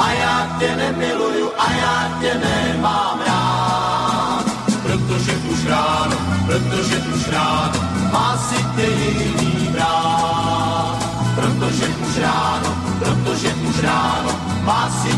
a já tě nemiluju, a já tě nemám rád. Protože už ráno, protože už ráno, má si tě jiný brát. Protože už ráno, protože už ráno, má si